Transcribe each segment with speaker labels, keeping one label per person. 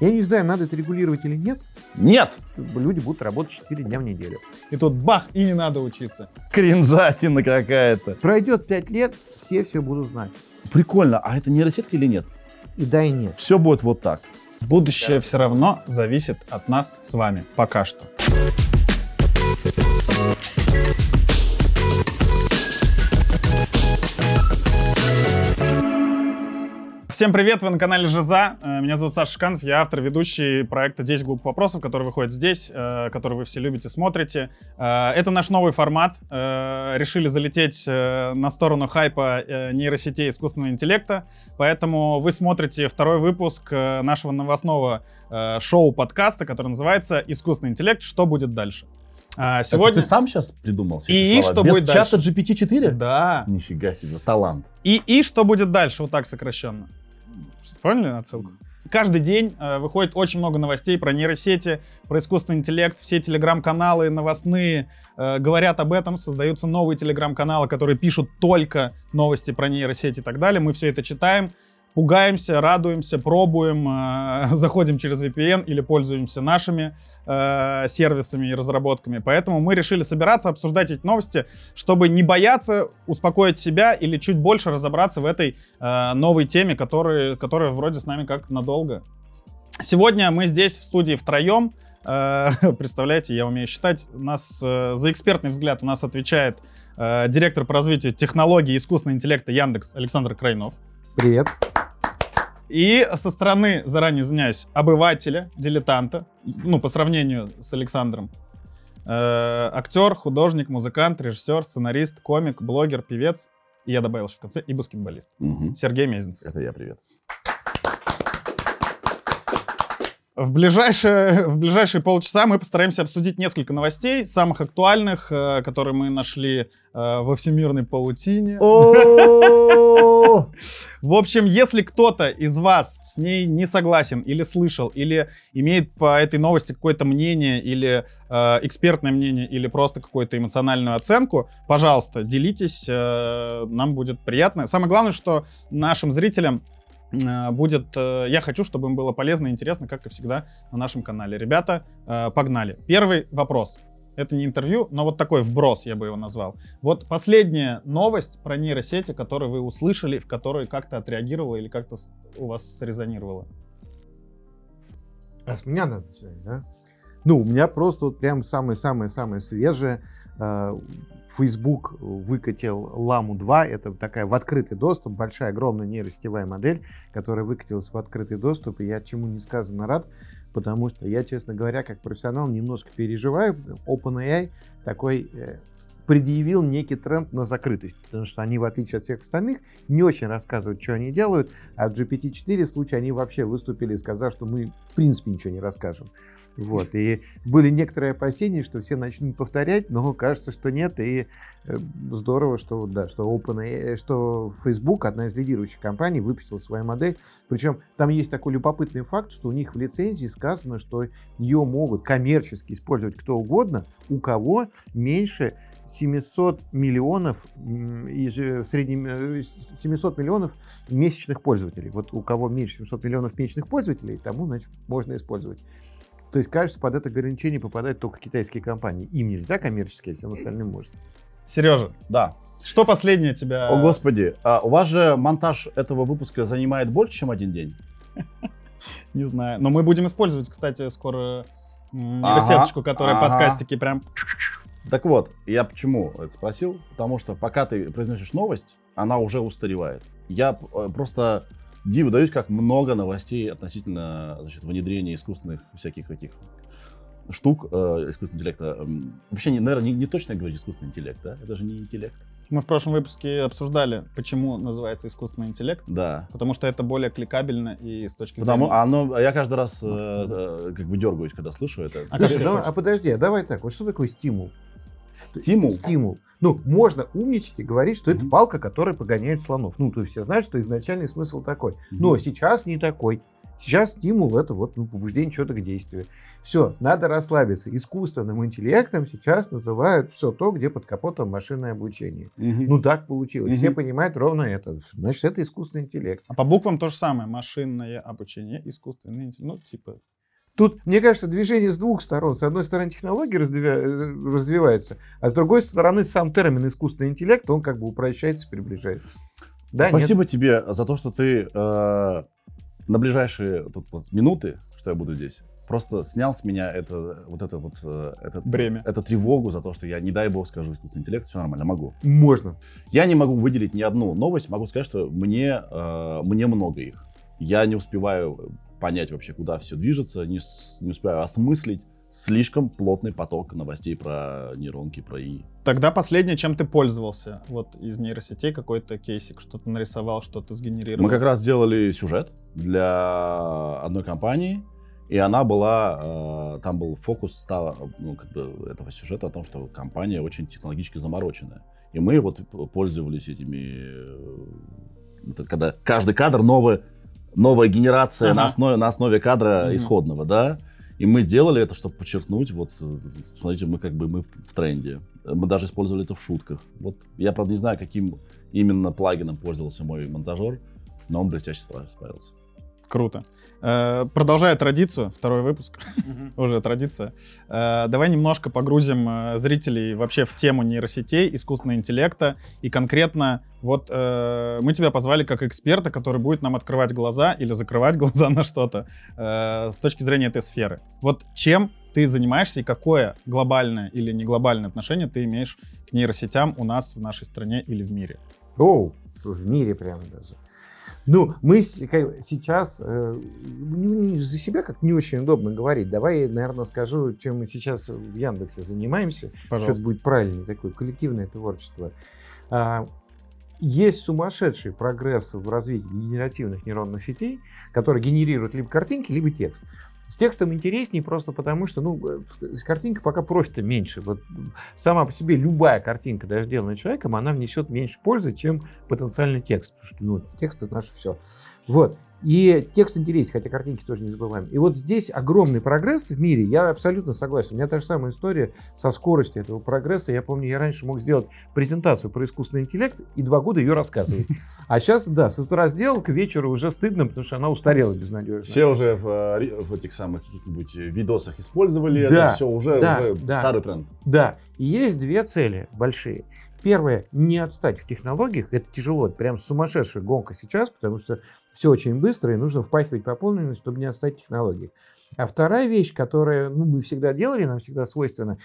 Speaker 1: Я не знаю, надо это регулировать или нет.
Speaker 2: Нет!
Speaker 1: Люди будут работать 4 дня в неделю.
Speaker 3: И тут бах, и не надо учиться.
Speaker 2: Кринжатина какая-то.
Speaker 1: Пройдет 5 лет, все все будут знать.
Speaker 2: Прикольно. А это нейросетка или нет?
Speaker 1: И да, и нет.
Speaker 2: Все будет вот так.
Speaker 3: Будущее все равно зависит от нас с вами. Пока что. Всем привет, вы на канале Жиза. Э, Меня зовут Саша Шканов, я автор, ведущий проекта «10 глупых вопросов», который выходит здесь, э, который вы все любите, смотрите. Э, Это наш новый формат. Решили залететь на сторону хайпа нейросетей искусственного интеллекта, поэтому вы смотрите второй выпуск нашего новостного шоу-подкаста, который называется «Искусственный интеллект. Что будет дальше?». А,
Speaker 2: Сегодня...
Speaker 3: Сегодня...
Speaker 2: ты сам сейчас придумал все
Speaker 3: И
Speaker 2: эти слова?
Speaker 3: что
Speaker 2: Без
Speaker 3: будет
Speaker 2: чата
Speaker 3: дальше?
Speaker 2: GPT-4?
Speaker 3: Да.
Speaker 2: Нифига себе, талант.
Speaker 3: И, и что будет дальше, вот так сокращенно. Поняли отсылку? Каждый день э, выходит очень много новостей про нейросети, про искусственный интеллект. Все телеграм-каналы новостные э, говорят об этом. Создаются новые телеграм-каналы, которые пишут только новости про нейросети и так далее. Мы все это читаем, пугаемся, радуемся, пробуем, э, заходим через VPN или пользуемся нашими э, сервисами и разработками. Поэтому мы решили собираться, обсуждать эти новости, чтобы не бояться, успокоить себя или чуть больше разобраться в этой э, новой теме, которая, которая вроде с нами как надолго. Сегодня мы здесь в студии втроем. Э, Представляете, я умею считать. У нас э, за экспертный взгляд у нас отвечает э, директор по развитию технологий и искусственного интеллекта Яндекс Александр Крайнов.
Speaker 1: Привет.
Speaker 3: И со стороны, заранее извиняюсь, обывателя, дилетанта, ну, по сравнению с Александром, э, актер, художник, музыкант, режиссер, сценарист, комик, блогер, певец, и я добавил еще в конце, и баскетболист.
Speaker 2: Мгм.
Speaker 3: Сергей Мезенцев.
Speaker 2: Это я, привет.
Speaker 3: В ближайшие, в ближайшие полчаса мы постараемся обсудить несколько новостей, самых актуальных, э, которые мы нашли э, во всемирной паутине. В общем, если кто-то из вас с ней не согласен или слышал, или имеет по этой новости какое-то мнение, или э, экспертное мнение, или просто какую-то эмоциональную оценку, пожалуйста, делитесь, э, нам будет приятно. Самое главное, что нашим зрителям будет... э, я хочу, чтобы им было полезно и интересно, как и всегда на нашем канале. Ребята, э, погнали. Первый вопрос. Это не интервью, но вот такой вброс я бы его назвал. Вот последняя новость про нейросети, которую вы услышали, в которой как-то отреагировала или как-то у вас срезонировала.
Speaker 1: А с меня надо начинать, да? Ну, у меня просто вот прям самое-самое-самое свежее. Э, Facebook выкатил Ламу 2. Это такая в открытый доступ, большая, огромная нейросетевая модель, которая выкатилась в открытый доступ. И я чему несказанно рад, потому что я, честно говоря, как профессионал немножко переживаю. OpenAI такой э, предъявил некий тренд на закрытость, потому что они, в отличие от всех остальных, не очень рассказывают, что они делают, а в GPT-4 случае они вообще выступили, сказав, что мы в принципе ничего не расскажем. Вот. И были некоторые опасения, что все начнут повторять, но кажется, что нет. И э, здорово, что, да, что, OpenAI, что Facebook, одна из лидирующих компаний, выпустила свою модель. Причем там есть такой любопытный факт, что у них в лицензии сказано, что ее могут коммерчески использовать кто угодно, у кого меньше 700 миллионов в среднем э, с- 700 миллионов месячных пользователей. Вот у кого меньше 700 миллионов месячных пользователей, тому, значит, можно использовать. То есть, кажется, под это ограничение попадают только китайские компании. Им нельзя коммерческие, а всем остальным можно.
Speaker 3: Сережа,
Speaker 2: Да.
Speaker 3: что последнее тебя...
Speaker 2: О, господи. А у вас же монтаж этого выпуска занимает больше, чем один день?
Speaker 3: Не знаю. Но мы будем использовать, кстати, скоро нейросеточку, которая
Speaker 2: ага.
Speaker 3: подкастики прям...
Speaker 2: Так вот, я почему это спросил? Потому что пока ты произносишь новость, она уже устаревает. Я э, просто диву даюсь, как много новостей относительно значит, внедрения искусственных всяких этих штук э, искусственного интеллекта. Вообще, не, наверное, не, не точно говорить искусственный интеллект, да? Это же не интеллект.
Speaker 3: Мы в прошлом выпуске обсуждали, почему называется искусственный интеллект.
Speaker 2: Да.
Speaker 3: Потому что это более кликабельно и с точки
Speaker 2: Потому,
Speaker 3: зрения...
Speaker 2: оно, а я каждый раз э, э, как бы дергаюсь, когда слышу это.
Speaker 3: А
Speaker 1: Слушай,
Speaker 3: хочется?
Speaker 1: а подожди, а давай так. Вот что такое стимул?
Speaker 2: Стимул?
Speaker 1: Стимул. Ну, можно умничать и говорить, что это
Speaker 2: Мгм.
Speaker 1: палка, которая погоняет слонов. Ну, то есть все знают, что изначальный смысл такой. Но
Speaker 2: Мгм.
Speaker 1: сейчас не такой. Сейчас стимул это вот ну, побуждение чего-то к действию. Все, надо расслабиться. Искусственным интеллектом сейчас называют все то, где под капотом машинное обучение.
Speaker 2: Мгм.
Speaker 1: Ну так получилось.
Speaker 2: Мгм.
Speaker 1: Все понимают ровно это. Значит, это искусственный интеллект.
Speaker 3: А по буквам то же самое. Машинное обучение, искусственный интеллект. Ну, типа,
Speaker 1: Тут, мне кажется, движение с двух сторон. С одной стороны, технология э, развивается, а с другой стороны, сам термин искусственный интеллект, он как бы упрощается, приближается. Да, нет?
Speaker 2: Спасибо тебе за то, что ты э, на ближайшие тут вот минуты, что я буду здесь, просто снял с меня это, вот это вот, э, этот,
Speaker 3: Бремя.
Speaker 2: эту тревогу за то, что я, не дай бог, скажу искусственный интеллект, все нормально, могу.
Speaker 1: Можно.
Speaker 2: Я не могу выделить ни одну новость, могу сказать, что мне, э, мне много их. Я не успеваю понять вообще, куда все движется, не, не успеваю осмыслить слишком плотный поток новостей про нейронки, про ИИ.
Speaker 3: Тогда последнее, чем ты пользовался, вот из нейросетей какой-то кейсик, что-то нарисовал, что-то сгенерировал.
Speaker 2: Мы как раз делали сюжет для одной компании, и она была, э, там был фокус ста- ну, как бы этого сюжета о том, что компания очень технологически замороченная. И мы вот пользовались этими, э, это когда каждый кадр новый, новая генерация на,
Speaker 3: Ага.
Speaker 2: основе, на основе кадра
Speaker 3: Мгм.
Speaker 2: исходного, да. И мы делали это, чтобы подчеркнуть, вот, смотрите, мы как бы мы в тренде. Мы даже использовали это в шутках. Вот я, правда, не знаю, каким именно плагином пользовался мой монтажер, но он блестяще справ- справился.
Speaker 3: Круто. Э, Продолжая традицию, второй выпуск, уже традиция. Э, Давай немножко погрузим э, зрителей вообще в тему нейросетей, искусственного интеллекта. И конкретно вот мы тебя позвали как эксперта, который будет нам открывать глаза или закрывать глаза на что-то с точки зрения этой сферы. Вот чем ты занимаешься и какое глобальное или не глобальное отношение ты имеешь к нейросетям у нас в нашей стране или в мире?
Speaker 1: Оу, в мире прямо даже. Ну, мы сейчас, э, за себя как не очень удобно говорить. Давай я, наверное, скажу, чем мы сейчас в Яндексе занимаемся. Что
Speaker 3: Пожалуйста.
Speaker 1: будет правильнее, такое коллективное творчество. А, Есть сумасшедший прогресс в развитии генеративных нейронных сетей, которые генерируют либо картинки, либо текст. С текстом интереснее просто потому, что ну, э, с картинкой пока профита меньше. Вот сама по себе любая картинка, даже сделанная человеком, она внесет меньше пользы, чем потенциальный текст. Потому что ну, текст это наше все. Вот. И текст интересен, хотя картинки тоже не забываем. И вот здесь огромный прогресс в мире, я абсолютно согласен. У меня та же самая история со скоростью этого прогресса. Я помню, я раньше мог сделать презентацию про искусственный интеллект и два года ее рассказывать. А сейчас, да, с утра сделал, к вечеру уже стыдно, потому что она устарела безнадежно.
Speaker 2: Все уже в, э, в этих самых каких-нибудь видосах использовали
Speaker 1: Да,
Speaker 2: это, все уже,
Speaker 1: да,
Speaker 2: уже
Speaker 1: да.
Speaker 2: старый тренд.
Speaker 1: Да, и есть две цели большие. Первое, не отстать в технологиях. Это тяжело, это прям сумасшедшая гонка сейчас, потому что все очень быстро, и нужно впахивать по полной, чтобы не отстать в технологиях. А вторая вещь, которая ну, мы всегда делали, нам всегда свойственно,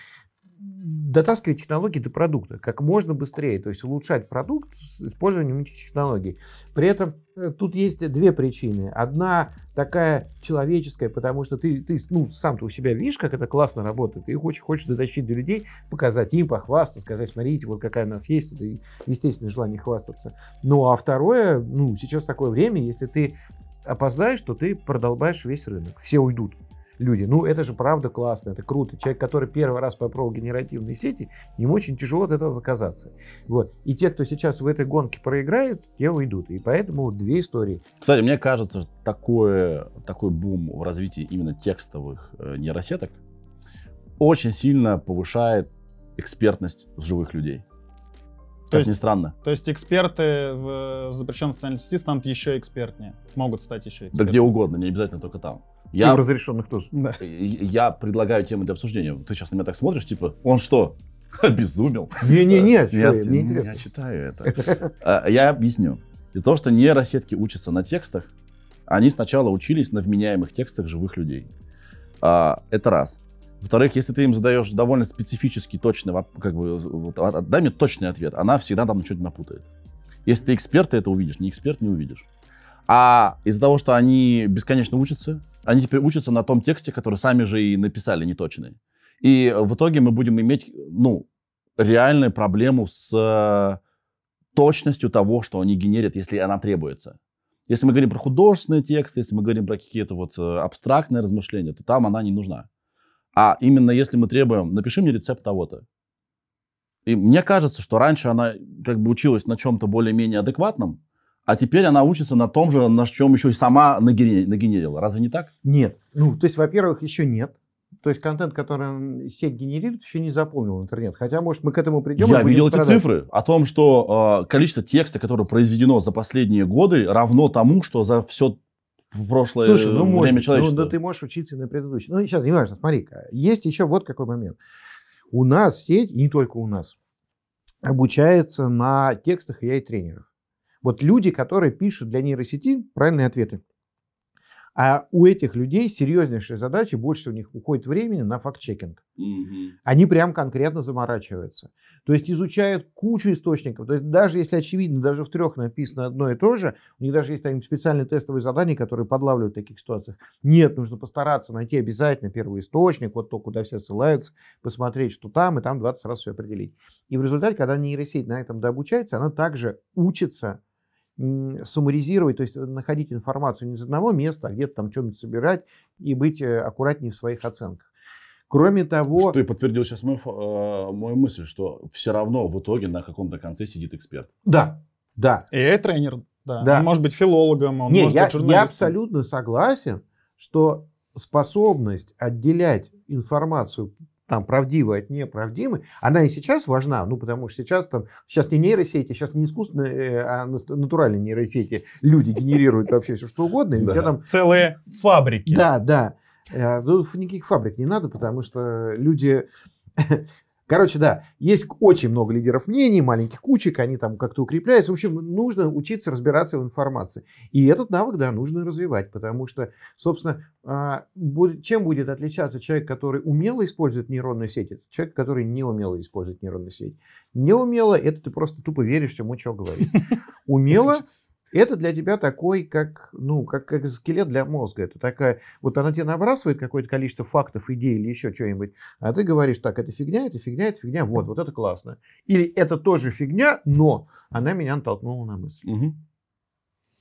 Speaker 1: дотаскивать технологии до продукта как можно быстрее, то есть улучшать продукт с использованием этих технологий. При этом э, тут есть две причины. Одна такая человеческая, потому что ты, ты ну, сам-то у себя видишь, как это классно работает, и очень хочешь дотащить до людей, показать им, похвастаться, сказать, смотрите, вот какая у нас есть, это естественное желание хвастаться. Ну, а второе, ну, сейчас такое время, если ты опоздаешь, то ты продолбаешь весь рынок, все уйдут люди. Ну, это же правда классно, это круто. Человек, который первый раз попробовал генеративные сети, ему очень тяжело от этого отказаться. Вот. И те, кто сейчас в этой гонке проиграют, те уйдут. И поэтому две истории.
Speaker 2: Кстати, мне кажется, что такое, такой бум в развитии именно текстовых э, нейросеток очень сильно повышает экспертность живых людей.
Speaker 3: То
Speaker 2: Как
Speaker 3: есть-
Speaker 2: ни странно.
Speaker 3: То есть эксперты в, в запрещенной социальной сети станут еще экспертнее, могут стать еще
Speaker 2: Да
Speaker 3: экспертнее.
Speaker 2: где угодно, не обязательно только там.
Speaker 1: И
Speaker 2: Я,
Speaker 1: в разрешенных тоже.
Speaker 3: Да.
Speaker 2: я предлагаю темы для обсуждения. Ты сейчас на меня так смотришь, типа, он что, обезумел?
Speaker 1: Не-не-не,
Speaker 2: Я,
Speaker 1: я,
Speaker 2: я
Speaker 1: мне интересно.
Speaker 2: читаю это. А, Я объясню. Из-за того, что нейросетки учатся на текстах, они сначала учились на вменяемых текстах живых людей. А, Это раз. Во-вторых, если ты им задаешь довольно специфический, точный, как бы, вот, а- дай мне точный ответ, она всегда там что-то напутает. Если ты эксперт, ты это увидишь, не эксперт, не увидишь. А из-за того, что они бесконечно учатся, они теперь учатся на том тексте, который сами же и написали неточный. И в итоге мы будем иметь, ну, реальную проблему с э, точностью того, что они генерят, если она требуется. Если мы говорим про художественные тексты, если мы говорим про какие-то вот э, абстрактные размышления, то там она не нужна. А именно если мы требуем, напиши мне рецепт того-то. И мне кажется, что раньше она как бы училась на чем-то более-менее адекватном, а теперь она учится на том же, на чем еще и сама нагене- нагенерила. Разве не так?
Speaker 1: Нет. Ну, то есть, во-первых, еще нет. То есть контент, который сеть генерирует, еще не заполнил интернет. Хотя, может, мы к этому придем. и
Speaker 2: Я видел эти
Speaker 1: страдать.
Speaker 2: цифры о том, что э, количество текста, которое произведено за последние годы, равно тому, что за все прошлое
Speaker 1: Слушай, ну, может,
Speaker 2: время
Speaker 1: быть,
Speaker 2: человечества.
Speaker 1: ну, да ты можешь учиться и на предыдущем. Ну, сейчас, неважно, смотри, есть еще вот какой момент. У нас сеть, и не только у нас, обучается на текстах AI-тренеров. Вот люди, которые пишут для нейросети правильные ответы. А у этих людей серьезнейшая задача, больше у них уходит времени на факт-чекинг.
Speaker 2: Мгм.
Speaker 1: Они прям конкретно заморачиваются. То есть изучают кучу источников. То есть даже если очевидно, даже в трех написано одно и то же, у них даже есть там специальные тестовые задания, которые подлавливают в таких ситуациях. Нет, нужно постараться найти обязательно первый источник, вот то, куда все ссылаются, посмотреть, что там, и там 20 раз все определить. И в результате, когда нейросеть на этом дообучается, она также учится суммаризировать, то есть находить информацию не из одного места, а где-то там что-нибудь собирать и быть э, аккуратнее в своих оценках. Кроме того...
Speaker 2: Что и подтвердил сейчас мою, э, мою мысль, что все равно в итоге на каком-то конце сидит эксперт.
Speaker 1: Да, да.
Speaker 3: AI-тренер, да.
Speaker 1: Да.
Speaker 3: Он может быть филологом, он
Speaker 1: Не,
Speaker 3: может
Speaker 1: я,
Speaker 3: быть
Speaker 1: я
Speaker 3: журналистом.
Speaker 1: абсолютно согласен, что способность отделять информацию там, правдивой от неправдивой, она и сейчас важна, ну, потому что сейчас там, сейчас не нейросети, сейчас не искусственные, э, а натуральные нейросети, люди генерируют вообще все что угодно, и у
Speaker 2: Да.
Speaker 1: тебя там
Speaker 3: Целые фабрики.
Speaker 1: Да, да. Э, Тут никаких фабрик не надо, потому что люди... Короче, да, есть очень много лидеров мнений, маленьких кучек, они там как-то укрепляются. В общем, нужно учиться разбираться в информации. И этот навык, да, нужно развивать, потому что, собственно, а, чем будет отличаться человек, который умело использует нейронную сеть, от человек, который не умело использует нейронную сеть. Неумело, это ты просто тупо веришь, чему что говорит. Умело, это для тебя такой, как, ну, как, как скелет для мозга. Это такая, вот она тебе набрасывает какое-то количество фактов, идей или еще что-нибудь, а ты говоришь, так, это фигня, это фигня, это фигня, вот, вот это классно. Или это тоже фигня, но она меня натолкнула на мысль.
Speaker 2: Угу.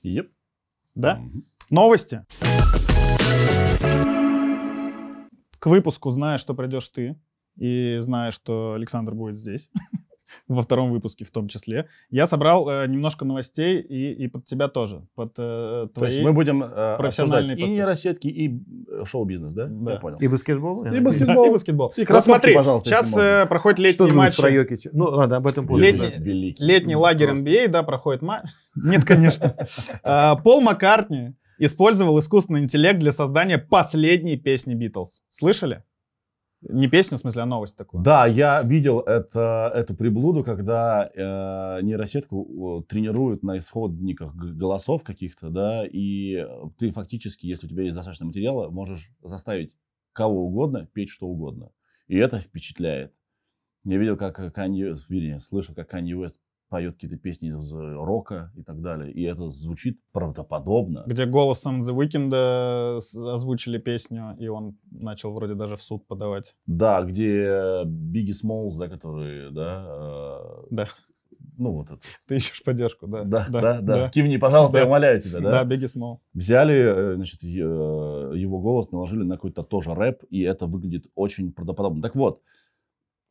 Speaker 2: Еп.
Speaker 3: Да?
Speaker 2: Мгм.
Speaker 3: Новости. К выпуску, зная, что придешь ты, и зная, что Александр будет здесь, во втором выпуске в том числе, я собрал э, немножко новостей и, и под тебя тоже, под э,
Speaker 2: То есть
Speaker 3: твои...
Speaker 2: мы будем э,
Speaker 3: профессиональные
Speaker 2: и нейросетки, и э, шоу-бизнес, да?
Speaker 3: Да.
Speaker 2: Я понял.
Speaker 1: И баскетбол?
Speaker 2: И баскетбол.
Speaker 3: И баскетбол.
Speaker 2: И кроссовки,
Speaker 3: смотри,
Speaker 2: пожалуйста,
Speaker 3: сейчас э, проходит
Speaker 1: Что
Speaker 3: летний
Speaker 1: думаешь
Speaker 3: матч.
Speaker 1: про? Ну, ладно, об этом позже.
Speaker 3: Летний-
Speaker 1: да.
Speaker 2: Великий.
Speaker 3: Летний лагерь
Speaker 1: Просто.
Speaker 3: NBA, да, проходит матч. Нет, конечно. А, Пол Маккартни использовал искусственный интеллект для создания последней песни Битлз. Слышали? Не песню, в смысле, а новость такую.
Speaker 2: Да, я видел это, эту приблуду, когда э, нейросетку тренируют на исходниках голосов каких-то, да, и ты фактически, если у тебя есть достаточно материала, можешь заставить кого угодно петь что угодно. И это впечатляет. Я видел, как Канье, вернее, слышал, как Канье Уэст поет какие-то песни из э, рока и так далее. И это звучит правдоподобно.
Speaker 3: Где голосом The Weeknd озвучили песню, и он начал вроде даже в суд подавать.
Speaker 2: Да, где Бигги Смолс, да, который, да, э,
Speaker 3: Да.
Speaker 2: ну вот это.
Speaker 3: Ты ищешь поддержку, да?
Speaker 2: Да, да, да. Кивни,
Speaker 3: Да.
Speaker 2: пожалуйста, я умоляю тебя,
Speaker 3: Да,
Speaker 2: да?
Speaker 3: Бигги Смол.
Speaker 2: Взяли, э, значит, э, его голос, наложили на какой-то тоже рэп, и это выглядит очень правдоподобно. Так вот,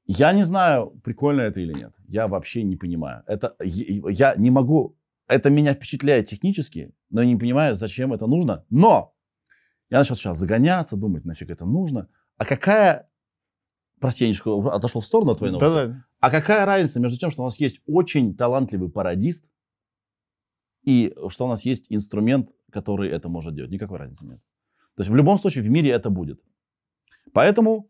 Speaker 2: я не знаю, прикольно это или нет. Я вообще не понимаю. Это я не могу. Это меня впечатляет технически, но я не понимаю, зачем это нужно. Но я начал сейчас загоняться, думать, нафиг это нужно. А какая... Прости, я немножко отошел в сторону от твоей новости.
Speaker 3: Да-да.
Speaker 2: А какая разница между тем, что у нас есть очень талантливый пародист и что у нас есть инструмент, который это может делать? Никакой разницы нет. То есть в любом случае в мире это будет. Поэтому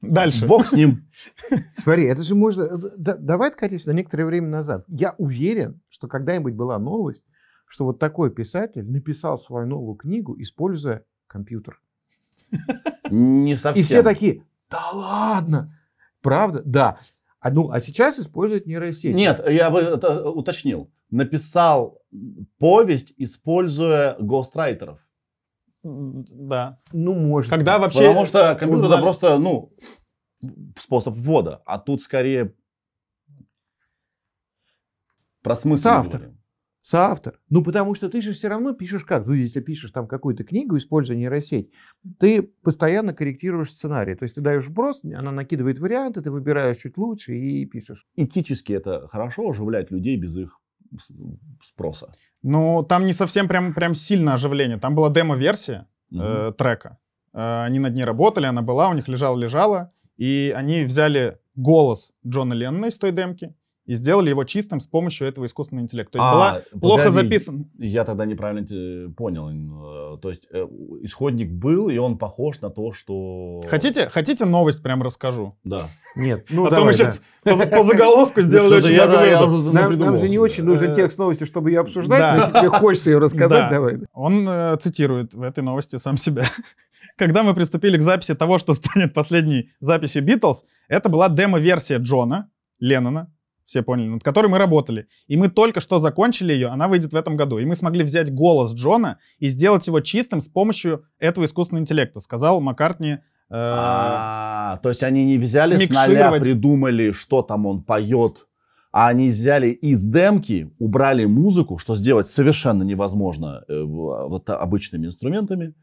Speaker 3: Дальше.
Speaker 2: бог с ним.
Speaker 1: Смотри, это же можно... э, да- давай откатимся на некоторое время назад. Я уверен, что когда-нибудь была новость, что вот такой писатель написал свою новую книгу, используя компьютер.
Speaker 2: Не совсем.
Speaker 1: И все такие, да ладно, правда? Да. А, ну, а сейчас используют нейросеть.
Speaker 2: Нет, я бы это уточнил. Написал повесть, используя гострайтеров.
Speaker 3: Да.
Speaker 1: Ну, может.
Speaker 3: Когда
Speaker 1: быть.
Speaker 3: вообще...
Speaker 2: Потому что компьютер
Speaker 3: узнали-
Speaker 2: это просто, ну, способ ввода. А тут скорее про смысл. мы
Speaker 1: Соавтор.
Speaker 2: говорим.
Speaker 1: Соавтор. Ну, потому что ты же все равно пишешь как? Ну, если пишешь там какую-то книгу, используя нейросеть, ты постоянно корректируешь сценарий. То есть ты даешь вброс, она накидывает варианты, ты выбираешь чуть лучше и пишешь.
Speaker 2: Этически это хорошо оживлять людей без их спроса.
Speaker 3: Ну, там не совсем прям, прям сильно оживление. Там была демо-версия
Speaker 2: Мгм.
Speaker 3: э, трека. Э, они над ней работали, она была, у них лежала-лежала. И они взяли голос Джона Леннона из той демки и сделали его чистым с помощью этого искусственного интеллекта. То есть
Speaker 2: А,
Speaker 3: была плохо
Speaker 2: погоди,
Speaker 3: записан.
Speaker 2: Я тогда неправильно понял. Э, То есть э, исходник был, и он похож на то, что...
Speaker 3: Хотите, хотите новость прям расскажу?
Speaker 2: Да.
Speaker 1: Нет, ну
Speaker 3: а то
Speaker 1: давай,
Speaker 3: мы
Speaker 1: да.
Speaker 3: сейчас по, за- по заголовку сделали очень
Speaker 2: я-
Speaker 3: много
Speaker 2: да, я уже
Speaker 1: Нам, нам же не очень нужен
Speaker 3: Э,
Speaker 1: текст новости, чтобы ее обсуждать,
Speaker 3: да.
Speaker 1: но если тебе хочется ее рассказать,
Speaker 3: Да.
Speaker 1: давай.
Speaker 3: Он э, цитирует в этой новости сам себя. Когда мы приступили к записи того, что станет последней записью Битлз, это была демо-версия Джона Леннона, все поняли, над которой мы работали. И мы только что закончили ее, она выйдет в этом году. И мы смогли взять голос Джона и сделать его чистым с помощью этого искусственного интеллекта, сказал Маккартни. э,
Speaker 2: А, то есть они не взяли с
Speaker 3: смикшировать.
Speaker 2: придумали, что там он поет, а они взяли из демки, убрали музыку, что сделать совершенно невозможно э, вот обычными инструментами.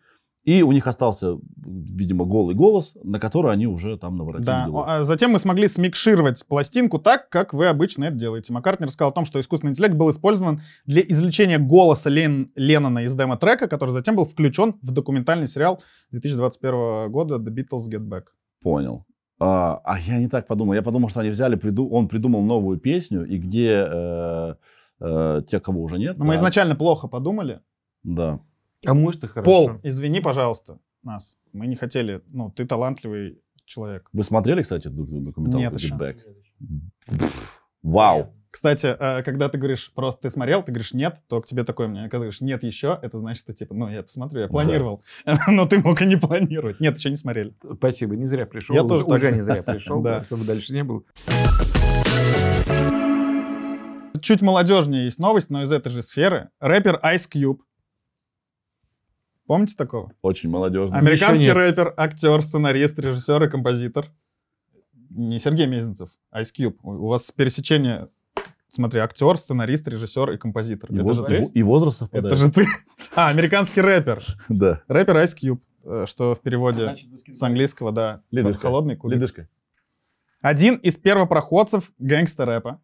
Speaker 2: И у них остался, видимо, голый голос, на который они уже там наворотили.
Speaker 3: Да, а затем мы смогли смикшировать пластинку так, как вы обычно это делаете. Маккартни рассказал о том, что искусственный интеллект был использован для извлечения голоса Лен- Леннона из демо-трека, который затем был включен в документальный сериал 2021 года The Beatles Get Back.
Speaker 2: Понял. А, а я не так подумал. Я подумал, что они взяли, приду- он придумал новую песню, и где э, э, те, кого уже нет.
Speaker 3: Но мы
Speaker 2: да,
Speaker 3: изначально плохо подумали.
Speaker 2: Да.
Speaker 1: А может и хорошо.
Speaker 3: Пол, извини, пожалуйста, нас. Мы не хотели. Ну, ты талантливый человек.
Speaker 2: Вы смотрели, кстати, документалку
Speaker 3: Нет еще.
Speaker 2: Вау.
Speaker 3: Кстати, э, когда ты говоришь просто ты смотрел, ты говоришь нет, то к тебе такое мнение. Когда ты говоришь нет еще, это значит, что типа, ну я посмотрю, я планировал. Но ты мог и не планировать. Нет, еще не смотрели.
Speaker 1: Спасибо, не зря пришел.
Speaker 3: Я тоже
Speaker 1: уже
Speaker 3: же.
Speaker 1: не зря пришел,
Speaker 3: да,
Speaker 1: чтобы дальше не было.
Speaker 3: Чуть молодежнее есть новость, но из этой же сферы. Рэпер Ice Cube. Помните такого?
Speaker 2: Очень молодежно.
Speaker 3: Американский рэпер, актер, сценарист, режиссер и композитор. Не Сергей Мезенцев, Ice Cube. У вас пересечение, смотри, актер, сценарист, режиссер и композитор.
Speaker 2: И,
Speaker 3: Это
Speaker 2: воз-
Speaker 3: же ты?
Speaker 2: и возраст совпадает.
Speaker 3: Это же ты. А, американский рэпер.
Speaker 2: Да.
Speaker 3: Рэпер Ice Cube, э, что в переводе с английского, да.
Speaker 2: Ледышка.
Speaker 3: Холодный кулик.
Speaker 2: Ледышка.
Speaker 3: Один из первопроходцев гэнгстер-рэпа,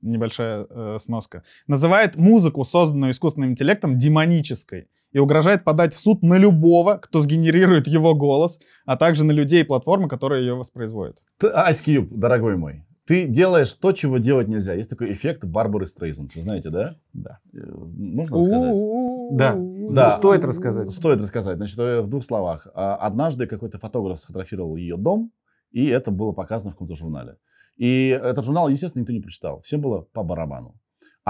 Speaker 3: небольшая э, сноска, называет музыку, созданную искусственным интеллектом, демонической и угрожает подать в суд на любого, кто сгенерирует его голос, а также на людей и платформы, которые ее воспроизводят.
Speaker 2: Ты, Ice Cube, дорогой мой, ты делаешь то, чего делать нельзя. Есть такой эффект Барбары Стрейзен. Вы знаете, да?
Speaker 3: Да.
Speaker 2: Э, Можно сказать?
Speaker 1: Да.
Speaker 2: Да.
Speaker 1: Стоит рассказать.
Speaker 2: Стоит рассказать. Значит, э, в двух словах. А, Однажды какой-то фотограф сфотографировал ее дом, и это было показано в каком-то журнале. И этот журнал, естественно, никто не прочитал. Всем было по барабану.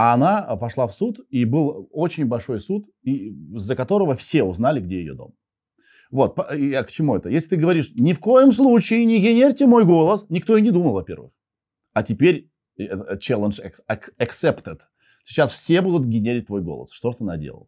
Speaker 2: А она а, пошла в суд, и был очень большой суд, и, за которого все узнали, где ее дом. Вот, я к чему это? Если ты говоришь, ни в коем случае не генерьте мой голос, никто и не думал, во-первых. А теперь э, э, challenge accepted. Сейчас все будут генерить твой голос. Что ты наделал?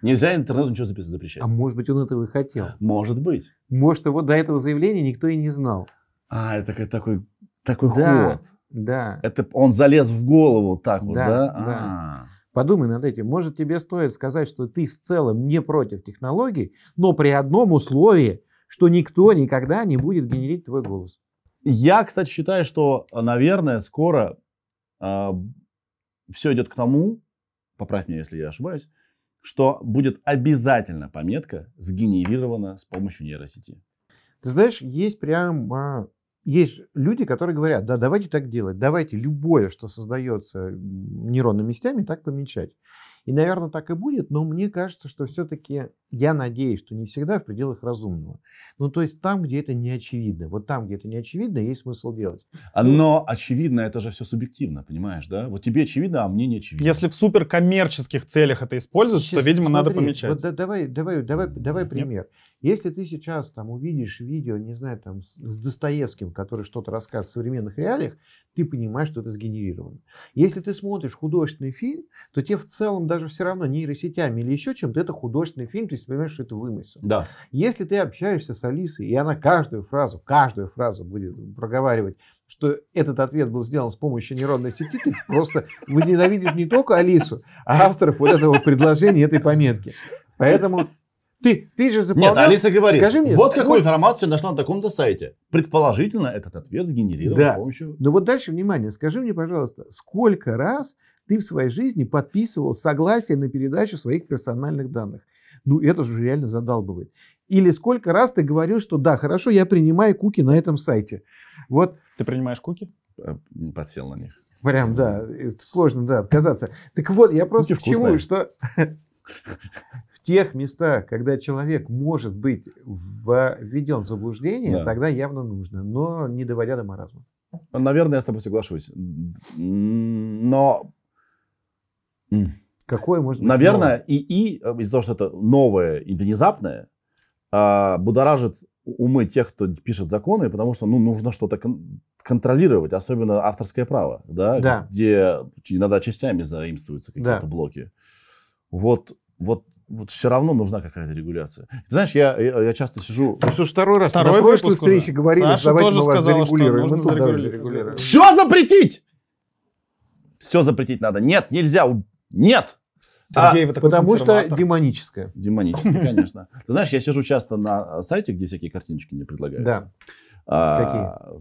Speaker 2: Нельзя интернету ничего запис- запрещать.
Speaker 1: А может быть, он этого и хотел.
Speaker 2: Может быть.
Speaker 1: Может, его до этого заявления никто и не знал.
Speaker 2: А, это такой, такой, такой
Speaker 1: Да.
Speaker 2: ход.
Speaker 1: Да.
Speaker 2: Это он залез в голову так вот,
Speaker 1: Да,
Speaker 2: да? А.
Speaker 1: Подумай над этим. Может, тебе стоит сказать, что ты в целом не против технологий, но при одном условии, что никто никогда не будет генерить твой голос.
Speaker 2: Я, кстати, считаю, что, наверное, скоро все идет к тому, поправь меня, если я ошибаюсь, что будет обязательно пометка сгенерирована с помощью нейросети.
Speaker 1: Ты знаешь, есть прям... а, есть люди, которые говорят, да, давайте так делать, давайте любое, что создается нейронными сетями, так помечать. И, наверное, так и будет, но мне кажется, что все-таки, я надеюсь, что не всегда в пределах разумного. Ну, то есть там, где это не очевидно. Вот там, где это не очевидно, есть смысл делать.
Speaker 2: А, Но, очевидно, это же все субъективно, понимаешь, да? Вот тебе очевидно, а мне не очевидно.
Speaker 3: Если в суперкоммерческих целях это используется, то,
Speaker 1: Сейчас,
Speaker 3: видимо, надо
Speaker 1: смотри,
Speaker 3: помечать.
Speaker 1: Вот да- давай, давай, давай, давай пример. Если ты сейчас там увидишь видео, не знаю, там с, с Достоевским, который что-то расскажет в современных реалиях, ты понимаешь, что это сгенерировано. Если ты смотришь художественный фильм, то тебе в целом даже все равно нейросетями или еще чем-то это художественный фильм, то есть ты понимаешь, что это вымысел.
Speaker 2: Да.
Speaker 1: Если ты общаешься с Алисой, и она каждую фразу, каждую фразу будет проговаривать, что этот ответ был сделан с помощью нейронной сети, ты просто возненавидишь не только Алису, а авторов вот этого предложения, этой пометки. Поэтому ты, ты же
Speaker 2: Нет,
Speaker 1: заполнял...
Speaker 2: Алиса говорит,
Speaker 1: Скажи мне,
Speaker 2: вот какую информацию нашла на таком-то сайте. Предположительно, этот ответ сгенерирован
Speaker 1: Да.
Speaker 2: с помощью...
Speaker 1: Но вот дальше, внимание, скажи мне, пожалуйста, сколько раз ты в своей жизни подписывал согласие на передачу своих персональных данных. Ну, это же реально задалбывает. Или сколько раз ты говорил, что да, хорошо, я принимаю куки на этом сайте. Вот
Speaker 3: Ты принимаешь куки?
Speaker 2: Э, Подсел на них.
Speaker 1: прям, да, это сложно, да, отказаться. Так вот, я просто
Speaker 2: Куки
Speaker 1: к чему, что в тех местах, когда человек может быть введен в заблуждение,
Speaker 2: Да.
Speaker 1: тогда явно нужно, но не доводя до маразма.
Speaker 2: Наверное, я с тобой соглашусь. Но м,
Speaker 1: Какое может быть
Speaker 2: Наверное, ИИ, э, из-за того, что это новое и внезапное, а, будоражит умы тех, кто пишет законы, потому что ну, нужно что-то кон- контролировать, особенно авторское право, да,
Speaker 1: Да.
Speaker 2: где иногда частями заимствуются какие-то
Speaker 1: Да.
Speaker 2: блоки. Вот, вот, вот все равно нужна какая-то регуляция. Ты знаешь, я, я, я часто сижу...
Speaker 1: Ну что ж, второй раз
Speaker 3: Второй
Speaker 1: на прошлой
Speaker 3: выпуск уже.
Speaker 1: встрече говорили,
Speaker 3: Саша
Speaker 1: что давайте
Speaker 3: тоже
Speaker 1: мы вас
Speaker 3: сказал, что
Speaker 1: зарегулируем. Мы
Speaker 3: нужно зарегулировать.
Speaker 2: Все запретить! Все запретить надо. Нет, нельзя. Нет!
Speaker 3: Сергей, вы такой
Speaker 1: Потому что демоническое.
Speaker 2: Демонически, конечно. Ты знаешь, я сижу часто на сайте, где всякие картиночки мне предлагаются.
Speaker 1: Да,
Speaker 2: А,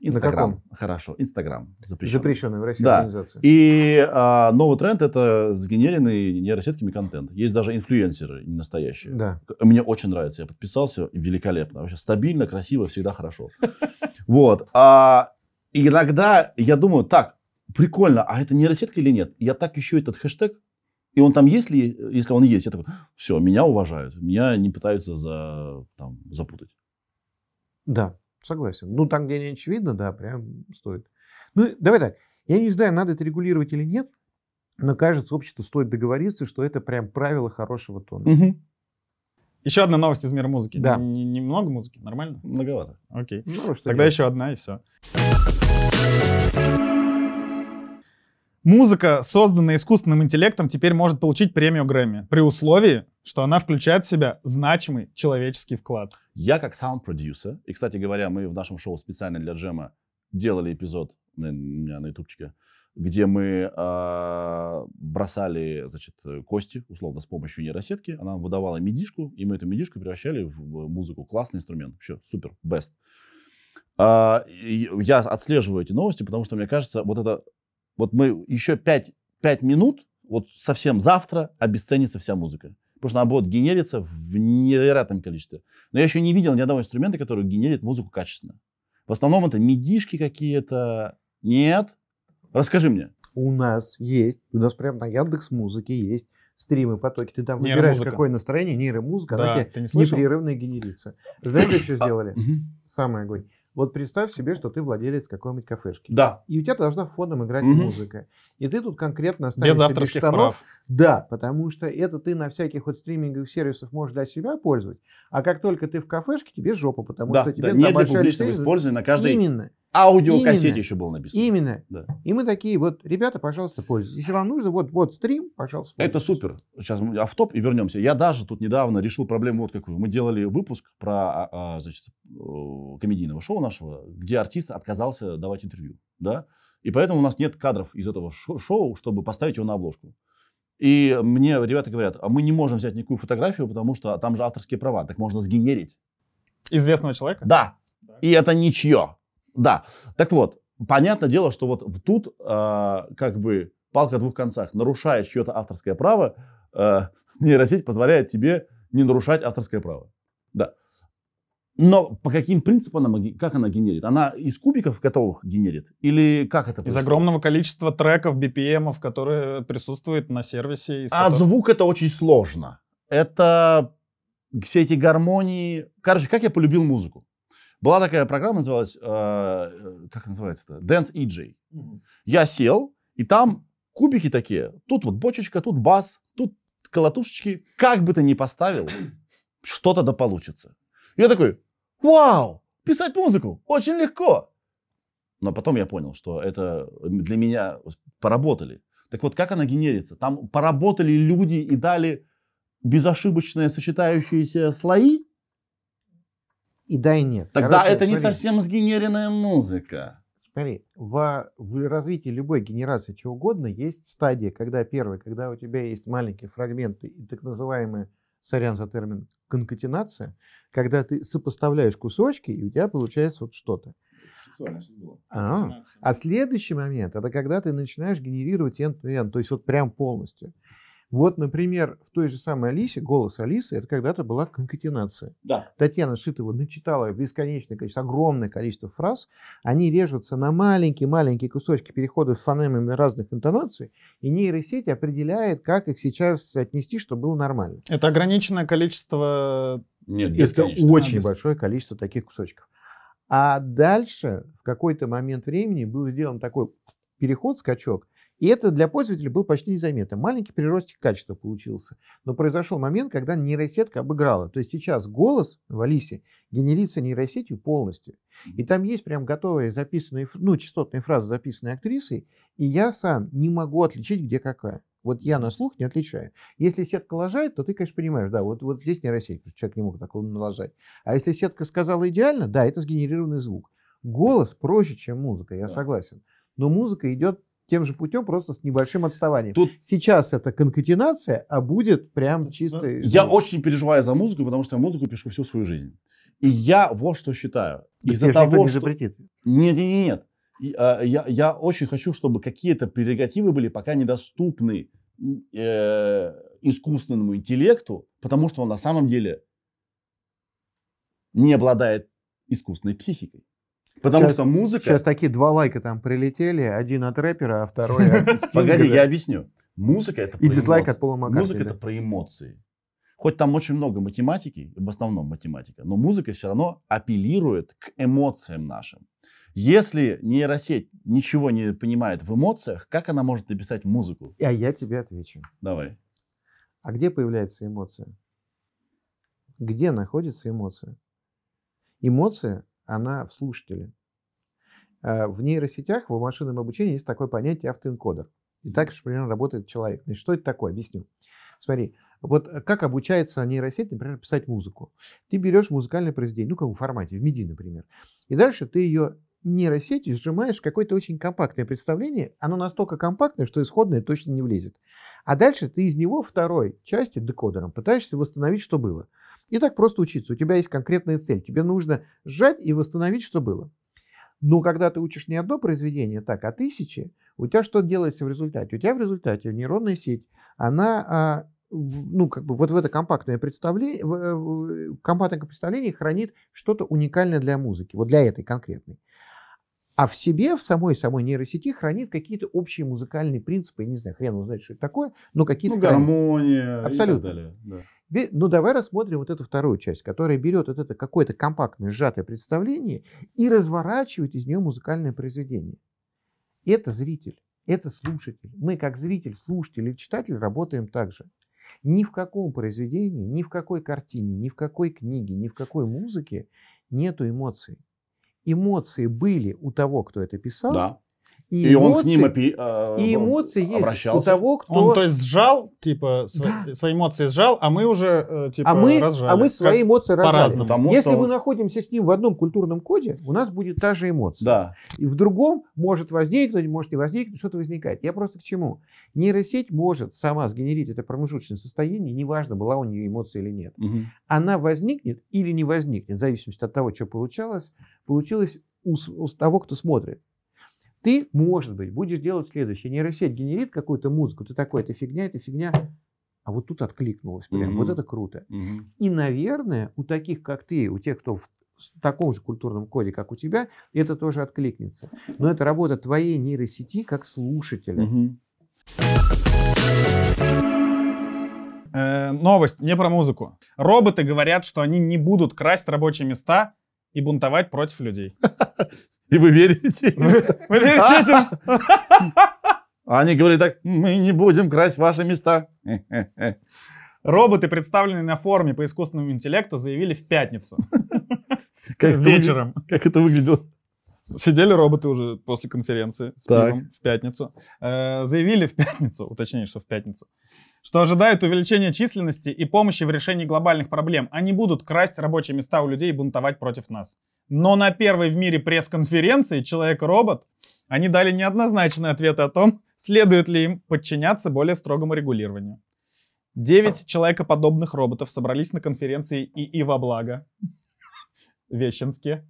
Speaker 2: Инстаграм.
Speaker 1: каком?
Speaker 2: Хорошо, Инстаграм запрещен.
Speaker 1: запрещенная в России
Speaker 2: Да.
Speaker 1: организация.
Speaker 2: И а, новый тренд это сгенеренный нейросетками контент. Есть даже инфлюенсеры не настоящие.
Speaker 1: Да.
Speaker 2: Мне очень нравится. Я подписался. Великолепно. Вообще стабильно, красиво, всегда хорошо. Вот. А иногда я думаю, так, прикольно, а это нейросетка или нет? Я так ищу этот хэштег, и он там есть ли, если он есть, я такой, все, меня уважают, меня не пытаются за, там, запутать.
Speaker 1: Да, согласен. Ну, там, где не очевидно, да, прям стоит. Ну, давай так. Я не знаю, надо это регулировать или нет, но, кажется, обществу стоит договориться, что это прям правило хорошего тона.
Speaker 3: Еще одна новость из мира музыки.
Speaker 1: Да.
Speaker 3: Немного музыки, нормально?
Speaker 2: Многовато.
Speaker 3: Окей.
Speaker 1: Ну, что
Speaker 3: Тогда
Speaker 1: делать?
Speaker 3: еще одна и все. Музыка, созданная искусственным интеллектом, теперь может получить премию Грэмми, при условии, что она включает в себя значимый человеческий вклад.
Speaker 2: Я как саунд-продюсер, и, кстати говоря, мы в нашем шоу специально для Джема делали эпизод на- на ютубчике, где мы а, бросали, значит, кости, условно, с помощью нейросетки. Она выдавала медишку, и мы эту медишку превращали в музыку. Классный инструмент. Вообще, супер, best. И я отслеживаю эти новости, потому что, мне кажется, вот это... Вот мы еще 5, 5 минут, вот совсем завтра обесценится вся музыка. Потому что она будет генериться в невероятном количестве. Но я еще не видел ни одного инструмента, который генерит музыку качественно. В основном это медишки какие-то. Нет. Расскажи мне.
Speaker 1: У нас есть, у нас прям на Яндекс Музыке есть стримы, потоки. Ты там выбираешь, какое настроение, нейромузыка,
Speaker 3: Да,
Speaker 1: она тебе непрерывно генерится. Знаешь, что еще
Speaker 2: А,
Speaker 1: сделали? Самый огонь. Вот представь себе, что ты владелец какой-нибудь кафешки.
Speaker 2: Да.
Speaker 1: И у тебя должна фоном играть
Speaker 2: Мгм.
Speaker 1: музыка. И ты тут конкретно ставишь
Speaker 3: Без авторских
Speaker 1: штанов.
Speaker 3: прав.
Speaker 1: Да, потому что это ты на всяких вот стриминговых сервисах можешь для себя пользовать. А как только ты в кафешке, тебе жопа, потому
Speaker 2: Да,
Speaker 1: что
Speaker 2: да,
Speaker 1: тебе на
Speaker 2: для
Speaker 1: большая лицензия-
Speaker 2: использования на каждой
Speaker 1: Именно,
Speaker 2: аудиокассете
Speaker 1: Именно.
Speaker 2: еще было написано.
Speaker 1: именно.
Speaker 2: Да.
Speaker 1: И мы такие, вот, ребята, пожалуйста, пользуйтесь. Если вам нужно, вот, вот стрим, пожалуйста.
Speaker 2: Это супер. Сейчас мы автоп и вернемся. Я даже тут недавно решил проблему вот какую. Мы делали выпуск про а, а, значит, комедийного шоу нашего, где артист отказался давать интервью. Да? И поэтому у нас нет кадров из этого шо- шоу, чтобы поставить его на обложку. И мне ребята говорят, а мы не можем взять никакую фотографию, потому что там же авторские права. Так можно сгенерить.
Speaker 3: Известного человека?
Speaker 2: Да. И это ничье. Да. Так вот, понятное дело, что вот в- тут а, как бы палка о двух концах. Нарушаешь чье-то авторское право, а, нейросеть позволяет тебе не нарушать авторское право. Да. Но по каким принципам она, как она генерит? Она из кубиков готовых генерит? Или как это
Speaker 3: Из
Speaker 2: происходит?
Speaker 3: огромного количества треков, BPM, которые присутствуют на сервисе. из
Speaker 2: А
Speaker 3: которых-
Speaker 2: звук это очень сложно. Это все эти гармонии. Короче, как я полюбил музыку. Была такая программа, называлась, э, э, как называется-то? Dance EJ. Я сел, и там кубики такие. Тут вот бочечка, тут бас, тут колотушечки. Как бы ты ни поставил, что-то да получится. Я такой, вау, писать музыку очень легко. Но потом я понял, что это для меня поработали. Так вот, как она генерится? Там поработали люди и дали безошибочные сочетающиеся слои?
Speaker 1: И да, и нет.
Speaker 2: Тогда
Speaker 1: Короче,
Speaker 2: это не
Speaker 1: смотри,
Speaker 2: совсем сгенеренная музыка.
Speaker 1: Смотри, в, в развитии любой генерации чего угодно есть стадия, когда первая, когда у тебя есть маленькие фрагменты и так называемая, сорян за термин, конкатенация, когда ты сопоставляешь кусочки, и у тебя получается вот что-то. А, а следующий момент, это когда ты начинаешь генерировать end-to-end, то есть вот прям полностью. Вот, например, в той же самой Алисе, голос Алисы, это когда-то была конкатенация.
Speaker 2: Да.
Speaker 1: Татьяна Шитова начитала бесконечное количество, огромное количество фраз, они режутся на маленькие-маленькие кусочки перехода с фонемами разных интонаций, и нейросеть определяет, как их сейчас отнести, чтобы было нормально.
Speaker 3: Это ограниченное количество...
Speaker 2: Нет,
Speaker 1: Это очень
Speaker 3: без-
Speaker 1: большое количество таких кусочков. А дальше, в какой-то момент времени, был сделан такой переход, скачок, и это для пользователя было почти незаметно. Маленький приростик качества получился. Но произошел момент, когда нейросетка обыграла. То есть сейчас голос в Алисе генерится нейросетью полностью. И там есть прям готовые записанные, ну, частотные фразы, записанные актрисой, и я сам не могу отличить, где какая. Вот я на слух не отличаю. Если сетка лажает, то ты, конечно, понимаешь, да, вот, вот здесь нейросеть, потому что человек не мог так налажать. А если сетка сказала идеально, да, это сгенерированный звук. Голос проще, чем музыка, я
Speaker 2: Да.
Speaker 1: согласен. Но музыка идет тем же путем, просто с небольшим отставанием.
Speaker 2: Тут
Speaker 1: Сейчас это конкатенация, а будет прям чистый...
Speaker 2: я
Speaker 1: звук.
Speaker 2: очень переживаю за музыку, потому что я музыку пишу всю свою жизнь. И я вот что считаю.
Speaker 1: Да
Speaker 2: Из-за того,
Speaker 1: не
Speaker 2: что...
Speaker 1: запретит.
Speaker 2: Нет, нет, нет, а, я, я очень хочу, чтобы какие-то прерогативы были пока недоступны э, искусственному интеллекту, потому что он на самом деле не обладает искусственной психикой. Потому
Speaker 1: Сейчас-
Speaker 2: что музыка...
Speaker 1: Сейчас такие два лайка там прилетели, один от рэпера, а второй от
Speaker 2: Погоди, я объясню. Музыка это
Speaker 1: И дизлайк от Пола Маккартни,
Speaker 2: Музыка это про эмоции. Хоть там очень много математики, в основном математика, но музыка все равно апеллирует к эмоциям нашим. Если нейросеть ничего не понимает в эмоциях, как она может написать музыку?
Speaker 1: А я тебе отвечу.
Speaker 2: Давай.
Speaker 1: А где появляется эмоция? Где находится эмоция? Эмоция, она в слушателе. А В нейросетях, в машинном обучении есть такое понятие автоэнкодер. И так же примерно работает человек. Значит, что это такое? Объясню. Смотри, вот как обучается нейросеть, например, писать музыку. Ты берешь музыкальное произведение, ну, как в формате, в MIDI, например, и дальше ты ее нейросетью сжимаешь в какое-то очень компактное представление. Оно настолько компактное, что исходное точно не влезет. А дальше ты из него второй части декодером пытаешься восстановить, что было. И так просто учиться. У тебя есть конкретная цель. Тебе нужно сжать и восстановить, что было. Но когда ты учишь не одно произведение, так, а тысячи, у тебя что делается в результате? У тебя в результате нейронная сеть, она, а, ну, как бы вот в это компактное представление, в, э, в компактное представление хранит что-то уникальное для музыки, вот для этой конкретной. А в себе, в самой самой нейросети хранит какие-то общие музыкальные принципы, я не знаю, хрен его знает, что это такое, но какие-то
Speaker 2: Ну,
Speaker 1: хранит.
Speaker 2: гармония
Speaker 1: Абсолютно.
Speaker 2: и так далее. Да.
Speaker 1: Ну, давай рассмотрим вот эту вторую часть, которая берет вот это какое-то компактное, сжатое представление и разворачивает из нее музыкальное произведение. Это зритель, это слушатель. Мы, как зритель, слушатель и читатель, работаем так же. Ни в каком произведении, ни в какой картине, ни в какой книге, ни в какой музыке нету эмоций. Эмоции были у того, кто это писал,
Speaker 2: Да.
Speaker 1: И,
Speaker 2: И, он к
Speaker 1: эмоции,
Speaker 2: ним опи- а,
Speaker 1: и
Speaker 2: ну,
Speaker 1: эмоции есть у
Speaker 2: обращался.
Speaker 1: того, кто...
Speaker 3: Он, то есть, сжал, типа, свои, свои эмоции сжал, а мы уже, э, типа,
Speaker 1: а, мы,
Speaker 3: разжали.
Speaker 1: а мы
Speaker 3: Как-
Speaker 1: свои эмоции разжали.
Speaker 3: по-разному.
Speaker 2: Потому
Speaker 1: Если
Speaker 2: что
Speaker 1: мы находимся с ним в одном культурном коде, у нас будет та же эмоция.
Speaker 2: Да.
Speaker 1: И в другом может возникнуть, может не возникнуть, что-то возникает. Я просто к чему? Нейросеть может сама сгенерить это промежуточное состояние, неважно, была у нее эмоция или нет.
Speaker 2: Мгм.
Speaker 1: Она возникнет или не возникнет, в зависимости от того, что получалось, получилось у, у того, кто смотрит. Ты, может быть, будешь делать следующее. Нейросеть генерит какую-то музыку, ты такой, это фигня, это фигня. А вот тут откликнулось прям,
Speaker 2: Мгм.
Speaker 1: вот это круто.
Speaker 2: Мгм.
Speaker 1: И, наверное, у таких, как ты, у тех, кто в таком же культурном коде, как у тебя, это тоже откликнется. Но это работа твоей нейросети как слушателя.
Speaker 2: Мгм.
Speaker 3: Э, новость не про музыку. Роботы говорят, что они не будут красть рабочие места и бунтовать против людей.
Speaker 2: И вы верите?
Speaker 3: Вы верите этим?
Speaker 2: Они говорят так, мы не будем красть ваши места.
Speaker 3: Роботы, представленные на форуме по искусственному интеллекту, заявили в пятницу
Speaker 2: Как
Speaker 3: вечером.
Speaker 2: Как это выглядело?
Speaker 3: Сидели роботы уже после конференции с
Speaker 2: Так.
Speaker 3: пивом в пятницу. Э, заявили в пятницу, уточнение, что в пятницу, что ожидают увеличения численности и помощи в решении глобальных проблем. Они будут красть рабочие места у людей и бунтовать против нас. Но на первой в мире пресс-конференции «Человек-робот» они дали неоднозначные ответы о том, следует ли им подчиняться более строгому регулированию. Девять человекоподобных роботов собрались на конференции ИИ во благо Вещенске.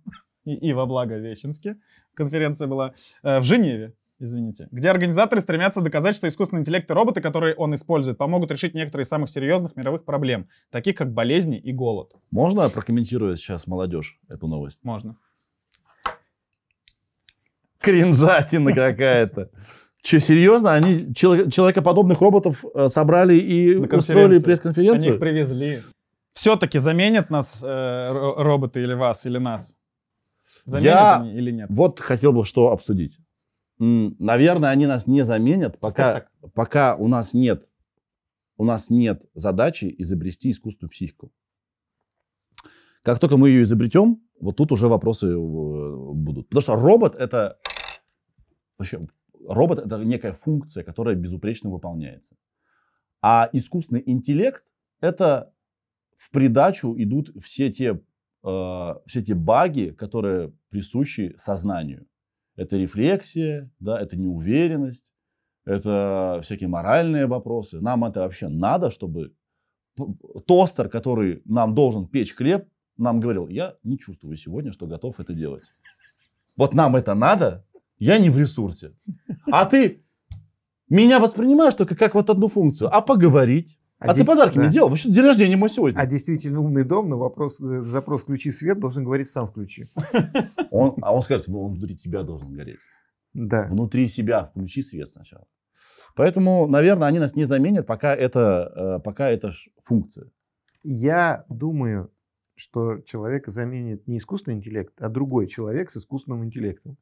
Speaker 3: И, и во Благовещенске конференция была, э, в Женеве, извините, где организаторы стремятся доказать, что искусственный интеллект и роботы, которые он использует, помогут решить некоторые из самых серьезных мировых проблем, таких как болезни и голод.
Speaker 2: Можно прокомментировать сейчас молодежь эту новость?
Speaker 3: Можно.
Speaker 2: Кринжатина какая-то. Че, серьезно? Они чело- человекоподобных роботов э, собрали и устроили
Speaker 3: конференции. Они их
Speaker 2: пресс-конференцию?
Speaker 3: привезли. Все-таки заменят нас э, ро- роботы или вас, или нас? Заменят
Speaker 2: Я-
Speaker 3: они или нет?
Speaker 2: Вот хотел бы что обсудить. Наверное, они нас не заменят, пока, пока у нас нет у нас нет задачи изобрести искусственную психику. Как только мы ее изобретем, вот тут уже вопросы э, будут. Потому что робот это вообще робот это некая функция, которая безупречно выполняется. А искусственный интеллект это в придачу идут все те, э, все те баги, которые присущи сознанию. Это рефлексия, да, это неуверенность, это всякие моральные вопросы. Нам это вообще надо, чтобы тостер, который нам должен печь хлеб, нам говорил, я не чувствую сегодня, что готов это делать. Вот нам это надо, я не в ресурсе. А ты меня воспринимаешь только как вот одну функцию. А поговорить? А, ты
Speaker 1: дес-
Speaker 2: подарки
Speaker 1: да.
Speaker 2: мне делал? Вообще день рождения мой сегодня.
Speaker 1: А действительно умный дом на вопрос, э, запрос «включи свет» должен говорить сам «включи».
Speaker 2: Он, а он скажет, ну, он внутри тебя должен гореть.
Speaker 1: Да.
Speaker 2: Внутри себя включи свет сначала. Поэтому, наверное, они нас не заменят, пока это, э, пока это функция.
Speaker 1: Я думаю, что человека заменит не искусственный интеллект, а другой человек с искусственным интеллектом.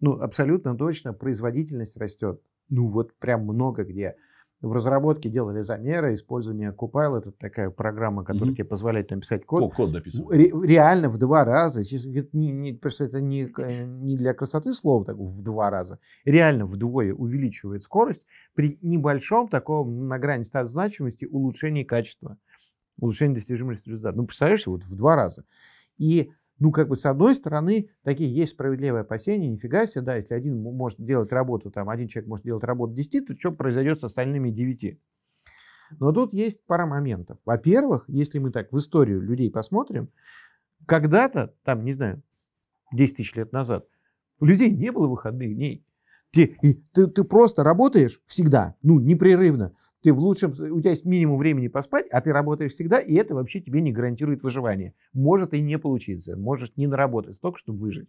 Speaker 1: Ну, абсолютно точно производительность растет. Ну, вот прям много где. В разработке делали замеры, использование Copilot, это такая программа, которая
Speaker 2: Мгм.
Speaker 1: тебе позволяет написать код.
Speaker 2: Код, код дописывать.
Speaker 1: Ре- реально в два раза. Это не, не- просто это не, не для красоты слова, так в два раза. Реально вдвое увеличивает скорость при небольшом таком на грани стат значимости улучшении качества, улучшении достижимости результата. Ну, представляешь, вот в два раза. И, ну, как бы с одной стороны, такие есть справедливые опасения, нифига себе, да, если один может делать работу, там, один человек может делать работу 10, то что произойдет с остальными 9? Но тут есть пара моментов. Во-первых, если мы так в историю людей посмотрим, когда-то, там, не знаю, 10 тысяч лет назад, у людей не было выходных дней. Ты, ты, ты просто работаешь всегда, ну, непрерывно. Ты в лучшем, у тебя есть минимум времени поспать, а ты работаешь всегда, и это вообще тебе не гарантирует выживание. Может и не получиться, может не наработать столько, чтобы выжить.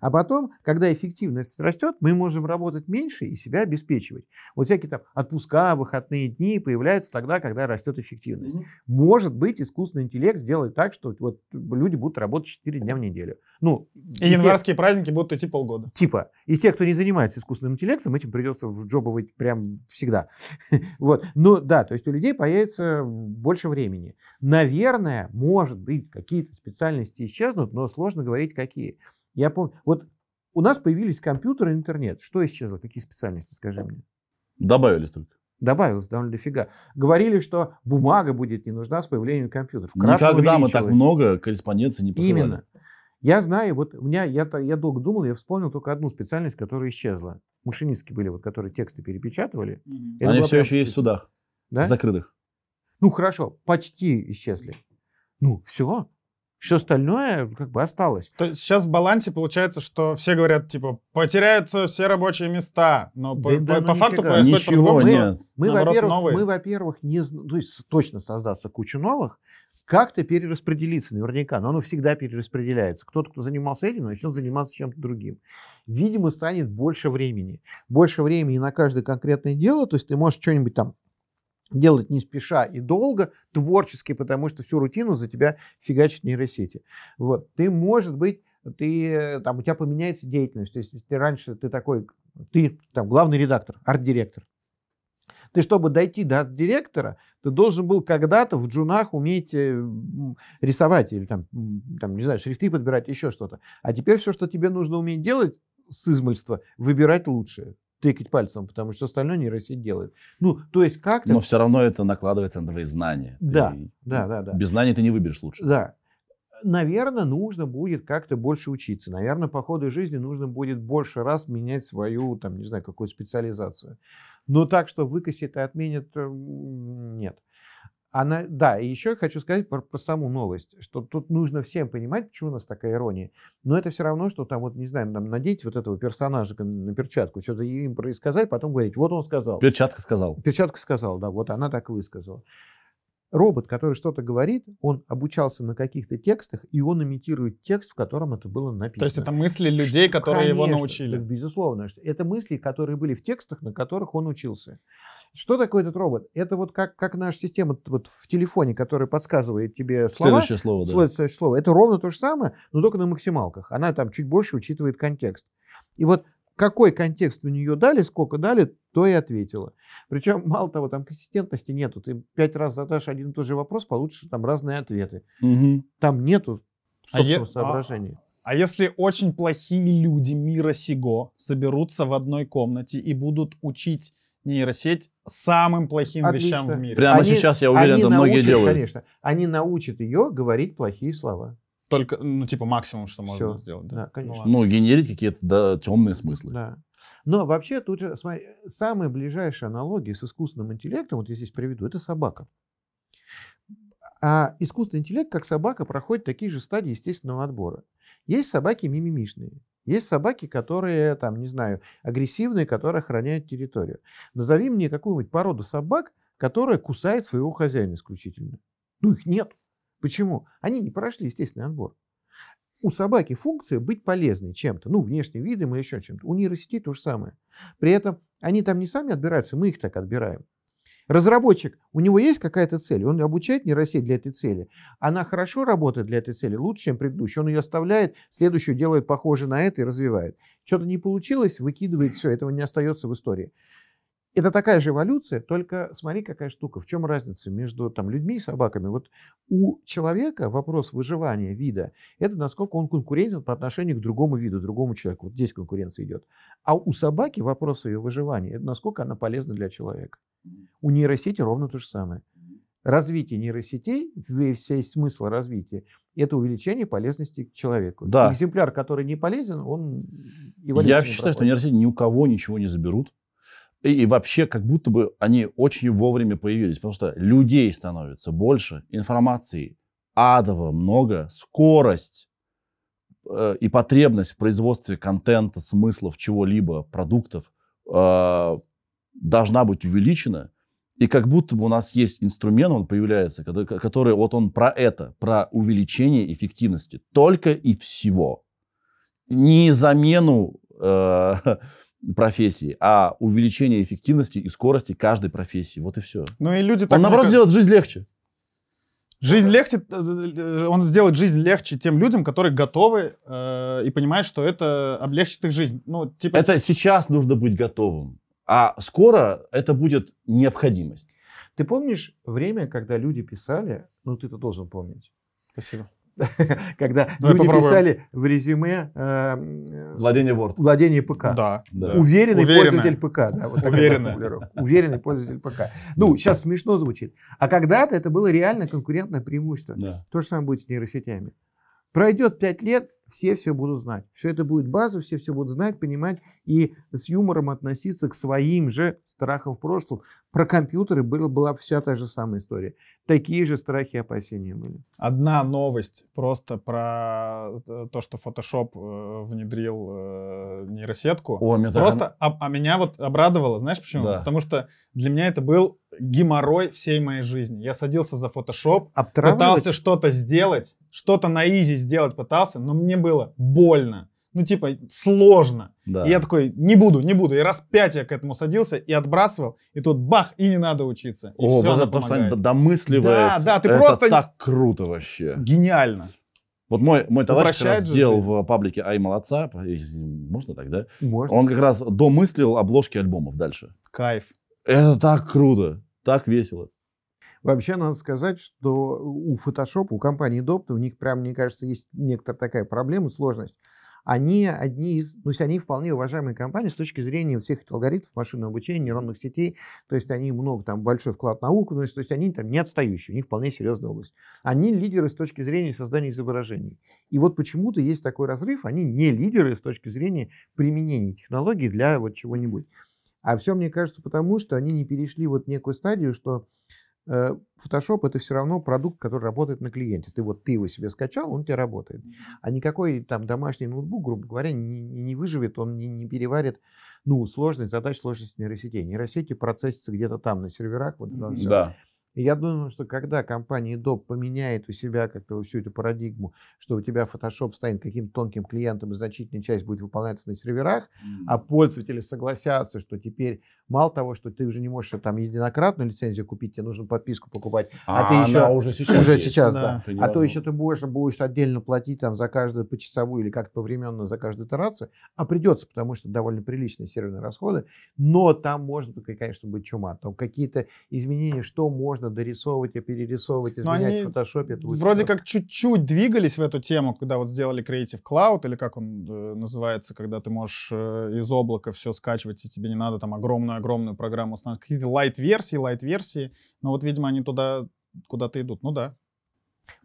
Speaker 1: А потом, когда эффективность растет, мы можем работать меньше и себя обеспечивать. Вот всякие там отпуска, выходные дни появляются тогда, когда растет эффективность. Может быть, искусственный интеллект сделает так, что вот люди будут работать 4 дня в неделю. Ну,
Speaker 3: И
Speaker 1: из тех-
Speaker 3: январские праздники будут идти полгода.
Speaker 1: Типа, из тех, кто не занимается искусственным интеллектом, этим придется вджобывать прям всегда. Вот. Ну да, то есть у людей появится больше времени. Наверное, может быть, какие-то специальности исчезнут, но сложно говорить, какие. Я помню, вот у нас появились компьютеры и интернет. Что исчезло? Какие специальности, скажи мне?
Speaker 2: Добавили столько.
Speaker 1: Добавилось довольно дофига. Говорили, что бумага будет не нужна с появлением компьютеров. Кратно
Speaker 2: Никогда мы так много корреспонденции не посылали.
Speaker 1: Именно. Я знаю, вот у меня, я, я долго думал, я вспомнил только одну специальность, которая исчезла. Машинистки были, вот, которые тексты перепечатывали. Это
Speaker 2: Они все еще есть в судах.
Speaker 1: Да?
Speaker 2: Закрытых.
Speaker 1: Ну хорошо, почти исчезли. Ну все, все остальное как бы осталось.
Speaker 3: То есть сейчас в балансе получается, что все говорят, типа, потеряются все рабочие места, но по,
Speaker 1: Да- да
Speaker 3: по-
Speaker 1: ну
Speaker 3: по факту происходит
Speaker 2: Ничего
Speaker 3: по-другому.
Speaker 1: Мы,
Speaker 3: Наоборот,
Speaker 1: во-первых,
Speaker 3: новые.
Speaker 1: мы, во-первых, не, то есть точно создаться кучу новых, как-то перераспределиться наверняка, но оно всегда перераспределяется. Кто-то, кто занимался этим, начнет заниматься чем-то другим. Видимо, станет больше времени. Больше времени на каждое конкретное дело, то есть ты можешь что-нибудь там делать не спеша и долго, творчески, потому что всю рутину за тебя фигачат нейросети. Вот. Ты, может быть, ты, э, там, у тебя поменяется деятельность. То есть, если ты раньше ты такой, ты там главный редактор, арт-директор. Ты, чтобы дойти до арт-директора, ты должен был когда-то в джунах уметь э, рисовать или там, там, не знаю, шрифты подбирать, еще что-то. А теперь все, что тебе нужно уметь делать с измольства, выбирать лучшее, тыкать пальцем, потому что остальное нейросеть делает. Ну, то есть как-то...
Speaker 2: Но все равно это накладывается на твои знания.
Speaker 1: Да,
Speaker 2: Ты-
Speaker 1: да, да, да.
Speaker 2: Без знаний ты не выберешь лучше.
Speaker 1: Да. Наверное, нужно будет как-то больше учиться. Наверное, по ходу жизни нужно будет больше раз менять свою, там, не знаю, какую специализацию. Но так, что выкосит и отменят, э, нет. Она, да, и еще я хочу сказать про, про саму новость, что тут нужно всем понимать, почему у нас такая ирония. Но это все равно, что там, вот, не знаю, там, надеть вот этого персонажа на перчатку, что-то им происказать, потом говорить, вот он сказал.
Speaker 2: Перчатка сказал.
Speaker 1: Перчатка сказал, да, вот она так высказала. Робот, который что-то говорит, он обучался на каких-то текстах, и он имитирует текст, в котором это было написано.
Speaker 3: То есть это мысли людей,
Speaker 1: Что,
Speaker 3: которые его
Speaker 1: конечно,
Speaker 3: научили.
Speaker 1: Безусловно. Это мысли, которые были в текстах, на которых он учился. Что такое этот робот? Это вот как, как наша система вот в телефоне, которая подсказывает тебе слова.
Speaker 2: Следующее слово, да.
Speaker 1: Следующее слово. Это ровно то же самое, но только на максималках. Она там чуть больше учитывает контекст. И вот какой контекст у нее дали, сколько дали, то и ответила. Причем, мало того, там консистентности нету. Ты пять раз задашь один и тот же вопрос, получишь там разные ответы.
Speaker 2: Мгм.
Speaker 1: Там нету
Speaker 3: А
Speaker 1: собственного соображения.
Speaker 3: А если очень плохие люди мира сего соберутся в одной комнате и будут учить нейросеть самым плохим вещам
Speaker 1: Отлично.
Speaker 3: в мире?
Speaker 2: Прямо
Speaker 1: Они-
Speaker 2: сейчас, я уверен,
Speaker 1: они
Speaker 2: это многие
Speaker 1: научат,
Speaker 2: делают.
Speaker 1: Конечно, они научат ее говорить плохие слова.
Speaker 3: Только, ну, типа, максимум, что
Speaker 1: Всё.
Speaker 3: можно сделать. Да,
Speaker 1: Да, конечно.
Speaker 3: Ну.
Speaker 2: Ну, генерить какие-то да, темные смыслы.
Speaker 1: Да. Но вообще тут же, смотри, самая ближайшая аналогия с искусственным интеллектом, вот я здесь приведу, это собака. А искусственный интеллект, как собака, проходит такие же стадии естественного отбора. Есть собаки мимимишные, есть собаки, которые, там, не знаю, агрессивные, которые охраняют территорию. Назови мне какую-нибудь породу собак, которая кусает своего хозяина исключительно. Ну, их нет. Почему? Они не прошли естественный отбор. У собаки функция быть полезной чем-то, ну, внешним видом или еще чем-то. У нейросетей то же самое. При этом они там не сами отбираются, мы их так отбираем. Разработчик, у него есть какая-то цель, он обучает нейросеть для этой цели. Она хорошо работает для этой цели, лучше, чем предыдущая. Он ее оставляет, следующую делает похоже на это и развивает. Что-то не получилось, выкидывает все, этого не остается в истории. Это такая же эволюция, только смотри, какая штука. В чем разница между там, людьми и собаками? Вот у человека вопрос выживания вида – это насколько он конкурентен по отношению к другому виду, другому человеку. Вот здесь конкуренция идет. А у собаки вопрос ее выживания – это насколько она полезна для человека. У нейросети ровно то же самое. Развитие нейросетей, весь смысл развития – это увеличение полезности к человеку.
Speaker 2: Да.
Speaker 1: Экземпляр, который не полезен, он
Speaker 2: Я считаю, что
Speaker 1: проходит.
Speaker 2: нейросети ни у кого ничего не заберут. И, и вообще, как будто бы они очень вовремя появились, потому что людей становится больше, информации адово много, скорость э, и потребность в производстве контента, смыслов, чего-либо, продуктов э, должна быть увеличена. И как будто бы у нас есть инструмент, он появляется, который вот он про это, про увеличение эффективности. Только и всего. Не замену э, профессии, а увеличение эффективности и скорости каждой профессии. Вот и все.
Speaker 3: Ну и люди так...
Speaker 2: Он, наоборот, сделает жизнь легче.
Speaker 3: Жизнь легче, э, э, он сделает жизнь легче тем людям, которые готовы э, и понимают, что это облегчит их жизнь. Ну, типа,
Speaker 2: Это сейчас нужно быть готовым. А скоро это будет необходимость.
Speaker 1: Ты помнишь время, когда люди писали, ну ты-то должен помнить,
Speaker 3: Спасибо.
Speaker 1: когда
Speaker 3: Давай
Speaker 1: люди
Speaker 3: попробуем.
Speaker 1: писали в резюме э,
Speaker 2: Владение Word.
Speaker 1: владение ПК.
Speaker 3: Да.
Speaker 2: Да.
Speaker 1: Уверенный
Speaker 3: Уверенно.
Speaker 1: пользователь ПК. Да, вот формулировка. Уверенный пользователь ПК. Ну, сейчас смешно звучит. А когда-то это было реально конкурентное преимущество.
Speaker 2: Да.
Speaker 1: То же самое будет с нейросетями. Пройдет пять лет, все все будут знать. Все это будет база, все все будут знать, понимать и с юмором относиться к своим же страхам в прошлом. Про компьютеры была, была вся та же самая история. Такие же страхи и опасения были.
Speaker 3: Одна новость просто про э, то, что Photoshop э, внедрил э, нейросетку.
Speaker 2: О, меня так-
Speaker 3: Просто, а, а меня вот обрадовало, знаешь почему?
Speaker 2: Да.
Speaker 3: Потому что для меня это был геморрой всей моей жизни. Я садился за Photoshop, пытался что-то сделать, что-то на изи сделать пытался, но мне было больно. Ну, типа, сложно.
Speaker 2: Да.
Speaker 3: И я такой, не буду, не буду. И раз пять я к этому садился и отбрасывал, и тут бах, и не надо учиться. И
Speaker 2: О,
Speaker 3: все
Speaker 2: это то, что они домысливают.
Speaker 3: Да, да, ты
Speaker 2: это
Speaker 3: просто-
Speaker 2: так круто вообще.
Speaker 3: Гениально.
Speaker 2: Вот мой, мой товарищ как раз сделал
Speaker 3: жизнь.
Speaker 2: в паблике Ай Молодца, можно так, да?
Speaker 1: Можно.
Speaker 2: Он как раз домыслил обложки альбомов дальше.
Speaker 3: Кайф.
Speaker 2: Это так круто, так весело.
Speaker 1: Вообще, надо сказать, что у Photoshop, у компании Adobe, у них прям, мне кажется, есть некоторая такая проблема, сложность. Они одни из, ну, они вполне уважаемые компании с точки зрения всех этих алгоритмов машинного обучения, нейронных сетей. То есть они много, там, большой вклад в науку, то есть, то есть они там не отстающие, у них вполне серьезная область. Они лидеры с точки зрения создания изображений. И вот почему-то есть такой разрыв, они не лидеры с точки зрения применения технологий для вот чего-нибудь. А все, мне кажется, потому что они не перешли вот некую стадию, что Photoshop это все равно продукт, который работает на клиенте. Ты вот ты его себе скачал, он у тебя работает. А никакой там домашний ноутбук, грубо говоря, не, не выживет, он не, не переварит ну, сложность задач, сложность нейросетей. Нейросети процессятся где-то там на серверах. Вот, там всё.
Speaker 2: Да.
Speaker 1: И я думаю, что когда компания Adobe поменяет у себя как-то всю эту парадигму, что у тебя Photoshop станет каким-то тонким клиентом, и значительная часть будет выполняться на серверах, а пользователи согласятся, что теперь мало того, что ты уже не можешь там единократную лицензию купить, тебе нужно подписку покупать, а, ты
Speaker 2: она
Speaker 1: еще-
Speaker 2: уже сейчас
Speaker 1: уже
Speaker 2: есть.
Speaker 1: сейчас,
Speaker 3: Да.
Speaker 1: да. А то еще ты будешь, будешь отдельно платить там за каждую почасовую или как-то повременно за каждую итерацию, а придется, потому что довольно приличные серверные расходы, но там может, конечно, быть чума. Там какие-то изменения, что можно дорисовывать и перерисовывать,
Speaker 3: Но
Speaker 1: изменять
Speaker 3: они
Speaker 1: в фотошопе.
Speaker 3: Вроде как чуть-чуть двигались в эту тему, когда вот сделали Creative Cloud, или как он э, называется, когда ты можешь э, из облака все скачивать, и тебе не надо там огромную-огромную программу устанавливать. Какие-то light-версии, light-версии. Но вот, видимо, они туда куда-то идут. Ну да.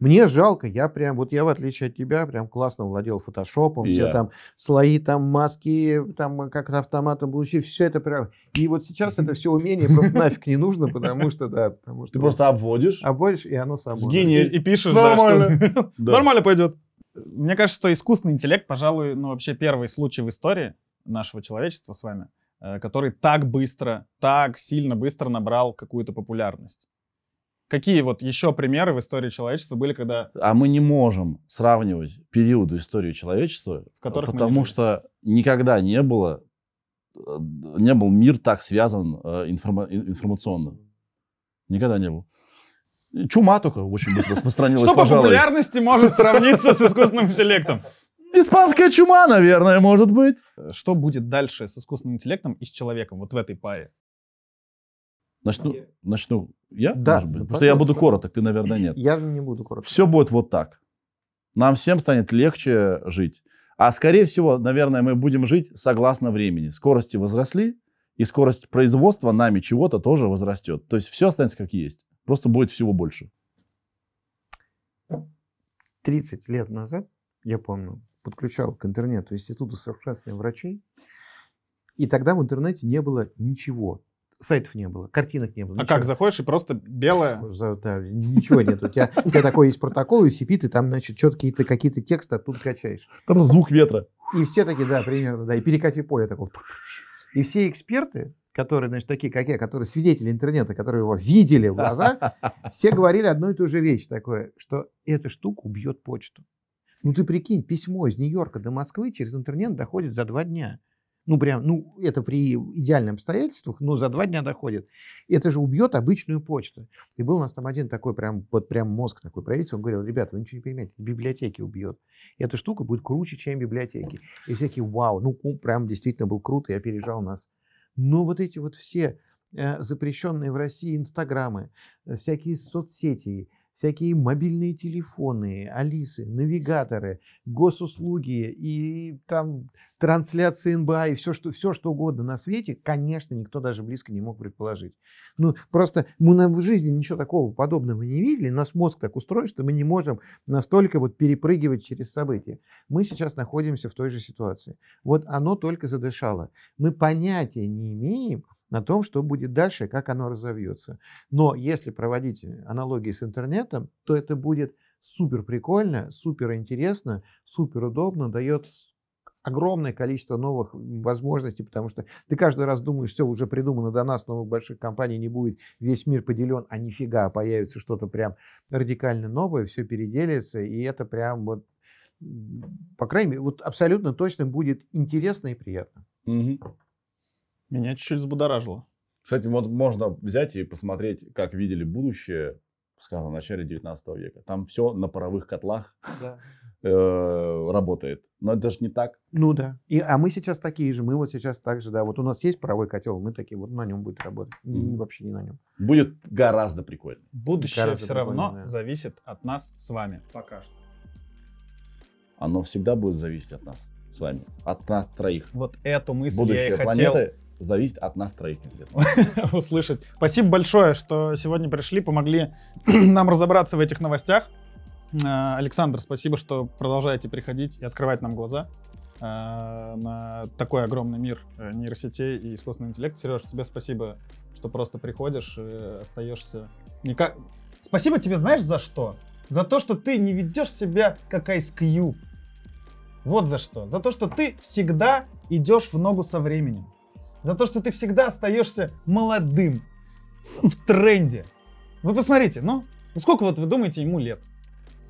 Speaker 1: Мне жалко, я прям, вот я в отличие от тебя, прям классно владел фотошопом,
Speaker 2: И
Speaker 1: все там слои, там маски, там как-то автоматом получили, все это прям. И вот сейчас это все умение просто нафиг не нужно, потому что, да, потому что
Speaker 2: Ты просто обводишь.
Speaker 1: обводишь, и оно само.
Speaker 2: Сгинь,
Speaker 3: И, пишешь,
Speaker 2: Нормально.
Speaker 3: нормально пойдет. Мне кажется, что искусственный интеллект, пожалуй, ну вообще первый случай в истории нашего человечества с вами, который так быстро, так сильно быстро набрал какую-то популярность. Какие вот еще примеры в истории человечества были, когда
Speaker 2: А мы не можем сравнивать периоды истории человечества,
Speaker 3: В которых
Speaker 2: потому что никогда не было, э, не был мир так связан э, информа- ин- информационно. Никогда не был. Чума только очень быстро распространилась,
Speaker 3: что по популярности может сравниться с искусственным интеллектом?
Speaker 2: Испанская чума, наверное, может быть.
Speaker 3: Что будет дальше с искусственным интеллектом и с человеком вот в этой паре?
Speaker 2: Начну, начну я,
Speaker 1: Да,
Speaker 2: может быть?
Speaker 1: ну,
Speaker 2: Потому что я буду короток, ты, наверное, нет.
Speaker 1: Я не буду коротко.
Speaker 2: Все будет вот так. Нам всем станет легче жить. А скорее всего, наверное, мы будем жить согласно времени. Скорости возросли, и скорость производства нами чего-то тоже возрастет. То есть все останется как есть. Просто будет всего больше.
Speaker 1: 30 лет назад, я помню, подключал к интернету Института совершенствования врачей, и тогда в интернете не было ничего. Сайтов не было, картинок не было.
Speaker 3: А
Speaker 1: ничего.
Speaker 3: как, заходишь и просто белое?
Speaker 1: За- да, ничего нет. У тебя, у тебя такой есть протокол, UCP, ты там, значит, что-то какие-то, какие-то тексты оттуда качаешь.
Speaker 2: Там звук ветра.
Speaker 1: И все такие, да, примерно, да, и перекати поле такое. И все эксперты, которые, значит, такие, как я, которые свидетели интернета, которые его видели в глаза, все говорили одну и ту же вещь такое, что эта штука убьет почту. Ну ты прикинь, письмо из Нью-Йорка до Москвы через интернет доходит за два дня. Ну прям, ну это при идеальных обстоятельствах, но за два дня доходит. Это же убьет обычную почту. И был у нас там один такой прям, вот прям мозг такой правительства, он говорил, ребята, вы ничего не понимаете, библиотеки убьет. И эта штука будет круче, чем библиотеки. И все такие, вау, ну прям действительно был круто, я опережал нас. Но вот эти вот все э, запрещенные в России инстаграмы, э, всякие соцсети, всякие мобильные телефоны, алисы, навигаторы, госуслуги и там трансляции НБА и все что, все, что угодно на свете, конечно, никто даже близко не мог предположить. Ну, просто мы на- в жизни ничего такого подобного не видели, нас мозг так устроен, что мы не можем настолько вот перепрыгивать через события. Мы сейчас находимся в той же ситуации. Вот оно только задышало. Мы понятия не имеем, на том, что будет дальше, как оно разовьется. Но если проводить аналогии с интернетом, то это будет супер прикольно, супер интересно, супер удобно, дает огромное количество новых возможностей, потому что ты каждый раз думаешь, все уже придумано до нас, новых больших компаний не будет, весь мир поделен, а нифига, появится что-то прям радикально новое, все переделится, и это прям вот, по крайней мере, вот абсолютно точно будет интересно и приятно.
Speaker 3: Меня чуть-чуть взбудоражило.
Speaker 2: Кстати, вот можно взять и посмотреть, как видели будущее, скажем, в начале 19 века. Там все на паровых котлах э, работает. Но это же не так.
Speaker 1: Ну да. И, а мы сейчас такие же. Мы вот сейчас так же, да. Вот у нас есть паровой котел, мы такие, вот на нем будет работать. М, Вообще не на нем.
Speaker 2: Будет гораздо прикольнее.
Speaker 3: Будущее
Speaker 1: Гораздо
Speaker 3: все равно
Speaker 1: да.
Speaker 3: зависит от нас с вами. Пока что.
Speaker 2: Оно всегда будет зависеть от нас с вами. От нас троих.
Speaker 3: Вот эту мысль
Speaker 2: Будущее
Speaker 3: я и хотел
Speaker 2: планеты зависит от нас троих конкретно.
Speaker 3: услышать. Спасибо большое, что сегодня пришли, помогли нам разобраться в этих новостях. Э, Александр, спасибо, что продолжаете приходить и открывать нам глаза э, на такой огромный мир э, нейросетей и искусственного интеллекта. Сереж, тебе спасибо, что просто приходишь и остаешься Никак... Спасибо тебе, знаешь, за что? За то, что ты не ведешь себя как Ice Cube. Вот за что. За то, что ты всегда идешь в ногу со временем. За то, что ты всегда остаешься молодым, в тренде. Вы посмотрите, ну, сколько вот вы думаете ему лет?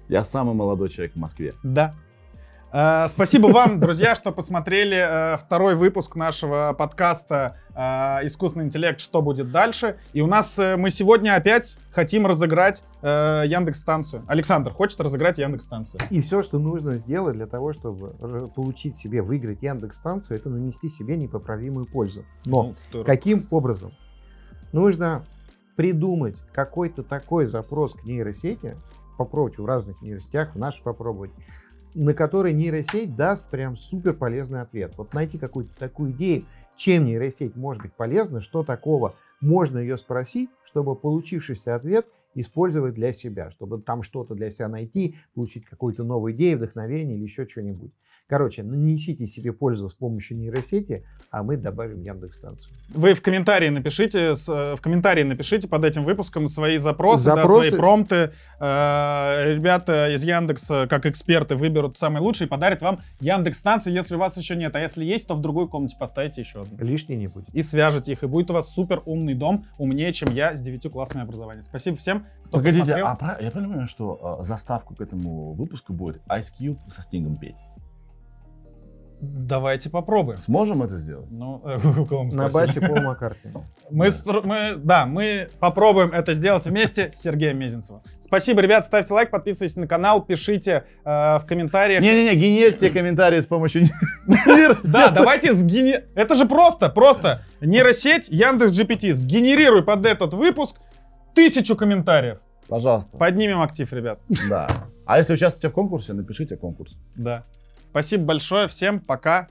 Speaker 2: Я самый молодой человек в Москве.
Speaker 3: Да. Э, Спасибо вам, друзья, что посмотрели э, второй выпуск нашего подкаста э, «Искусственный интеллект. Что будет дальше?». И у нас мы сегодня опять хотим разыграть Яндекс-станцию. Александр хочет разыграть Яндекс-станцию.
Speaker 1: И все, что нужно сделать для того, чтобы получить себе, выиграть Яндекс-станцию, это нанести себе непоправимую пользу. Но
Speaker 3: Ну,
Speaker 1: каким образом? Нужно придумать какой-то такой запрос к нейросети, попробуйте в разных нейросетях, в нашей попробовать, на который нейросеть даст прям супер полезный ответ. Вот найти какую-то такую идею, чем нейросеть может быть полезна, что такого можно ее спросить, чтобы получившийся ответ использовать для себя, чтобы там что-то для себя найти, получить какую-то новую идею, вдохновение или еще что-нибудь. Короче, нанесите себе пользу с помощью нейросети, а мы добавим Яндекс-станцию.
Speaker 3: Вы в комментарии напишите, э, в комментарии напишите под этим выпуском свои запросы, да,
Speaker 1: Запросы.
Speaker 3: свои промпты. Э, Ребята из Яндекса, как эксперты, выберут самый лучший и подарят вам Яндекс-станцию, если у вас еще нет. А если есть, то в другой комнате поставите еще одну.
Speaker 1: Лишней не будет.
Speaker 3: И свяжете их, и будет у вас супер умный дом, умнее, чем я с девятью классами образования. Спасибо всем, кто
Speaker 2: Погодите,
Speaker 3: посмотрел.
Speaker 2: а я правильно понимаю, что э, заставку к этому выпуску будет Ice Cube со Стингом петь?
Speaker 3: Давайте попробуем.
Speaker 2: Сможем это сделать?
Speaker 3: Ну, э, у кого мы
Speaker 1: На басе Пол Маккартни.
Speaker 3: Мы, спро- мы, да, мы попробуем это сделать вместе с Сергеем Мезенцевым. Спасибо, ребят, ставьте лайк, подписывайтесь на канал, пишите э, в комментариях.
Speaker 2: Не-не-не, генерите комментарии с помощью
Speaker 3: Да, давайте сгени... Это же просто, просто. Нейросеть Яндекс GPT. Сгенерируй под этот выпуск тысячу комментариев.
Speaker 2: Пожалуйста.
Speaker 3: Поднимем актив, ребят.
Speaker 2: Да. А если участвуете в конкурсе, напишите конкурс.
Speaker 3: Да. Спасибо большое всем. Пока.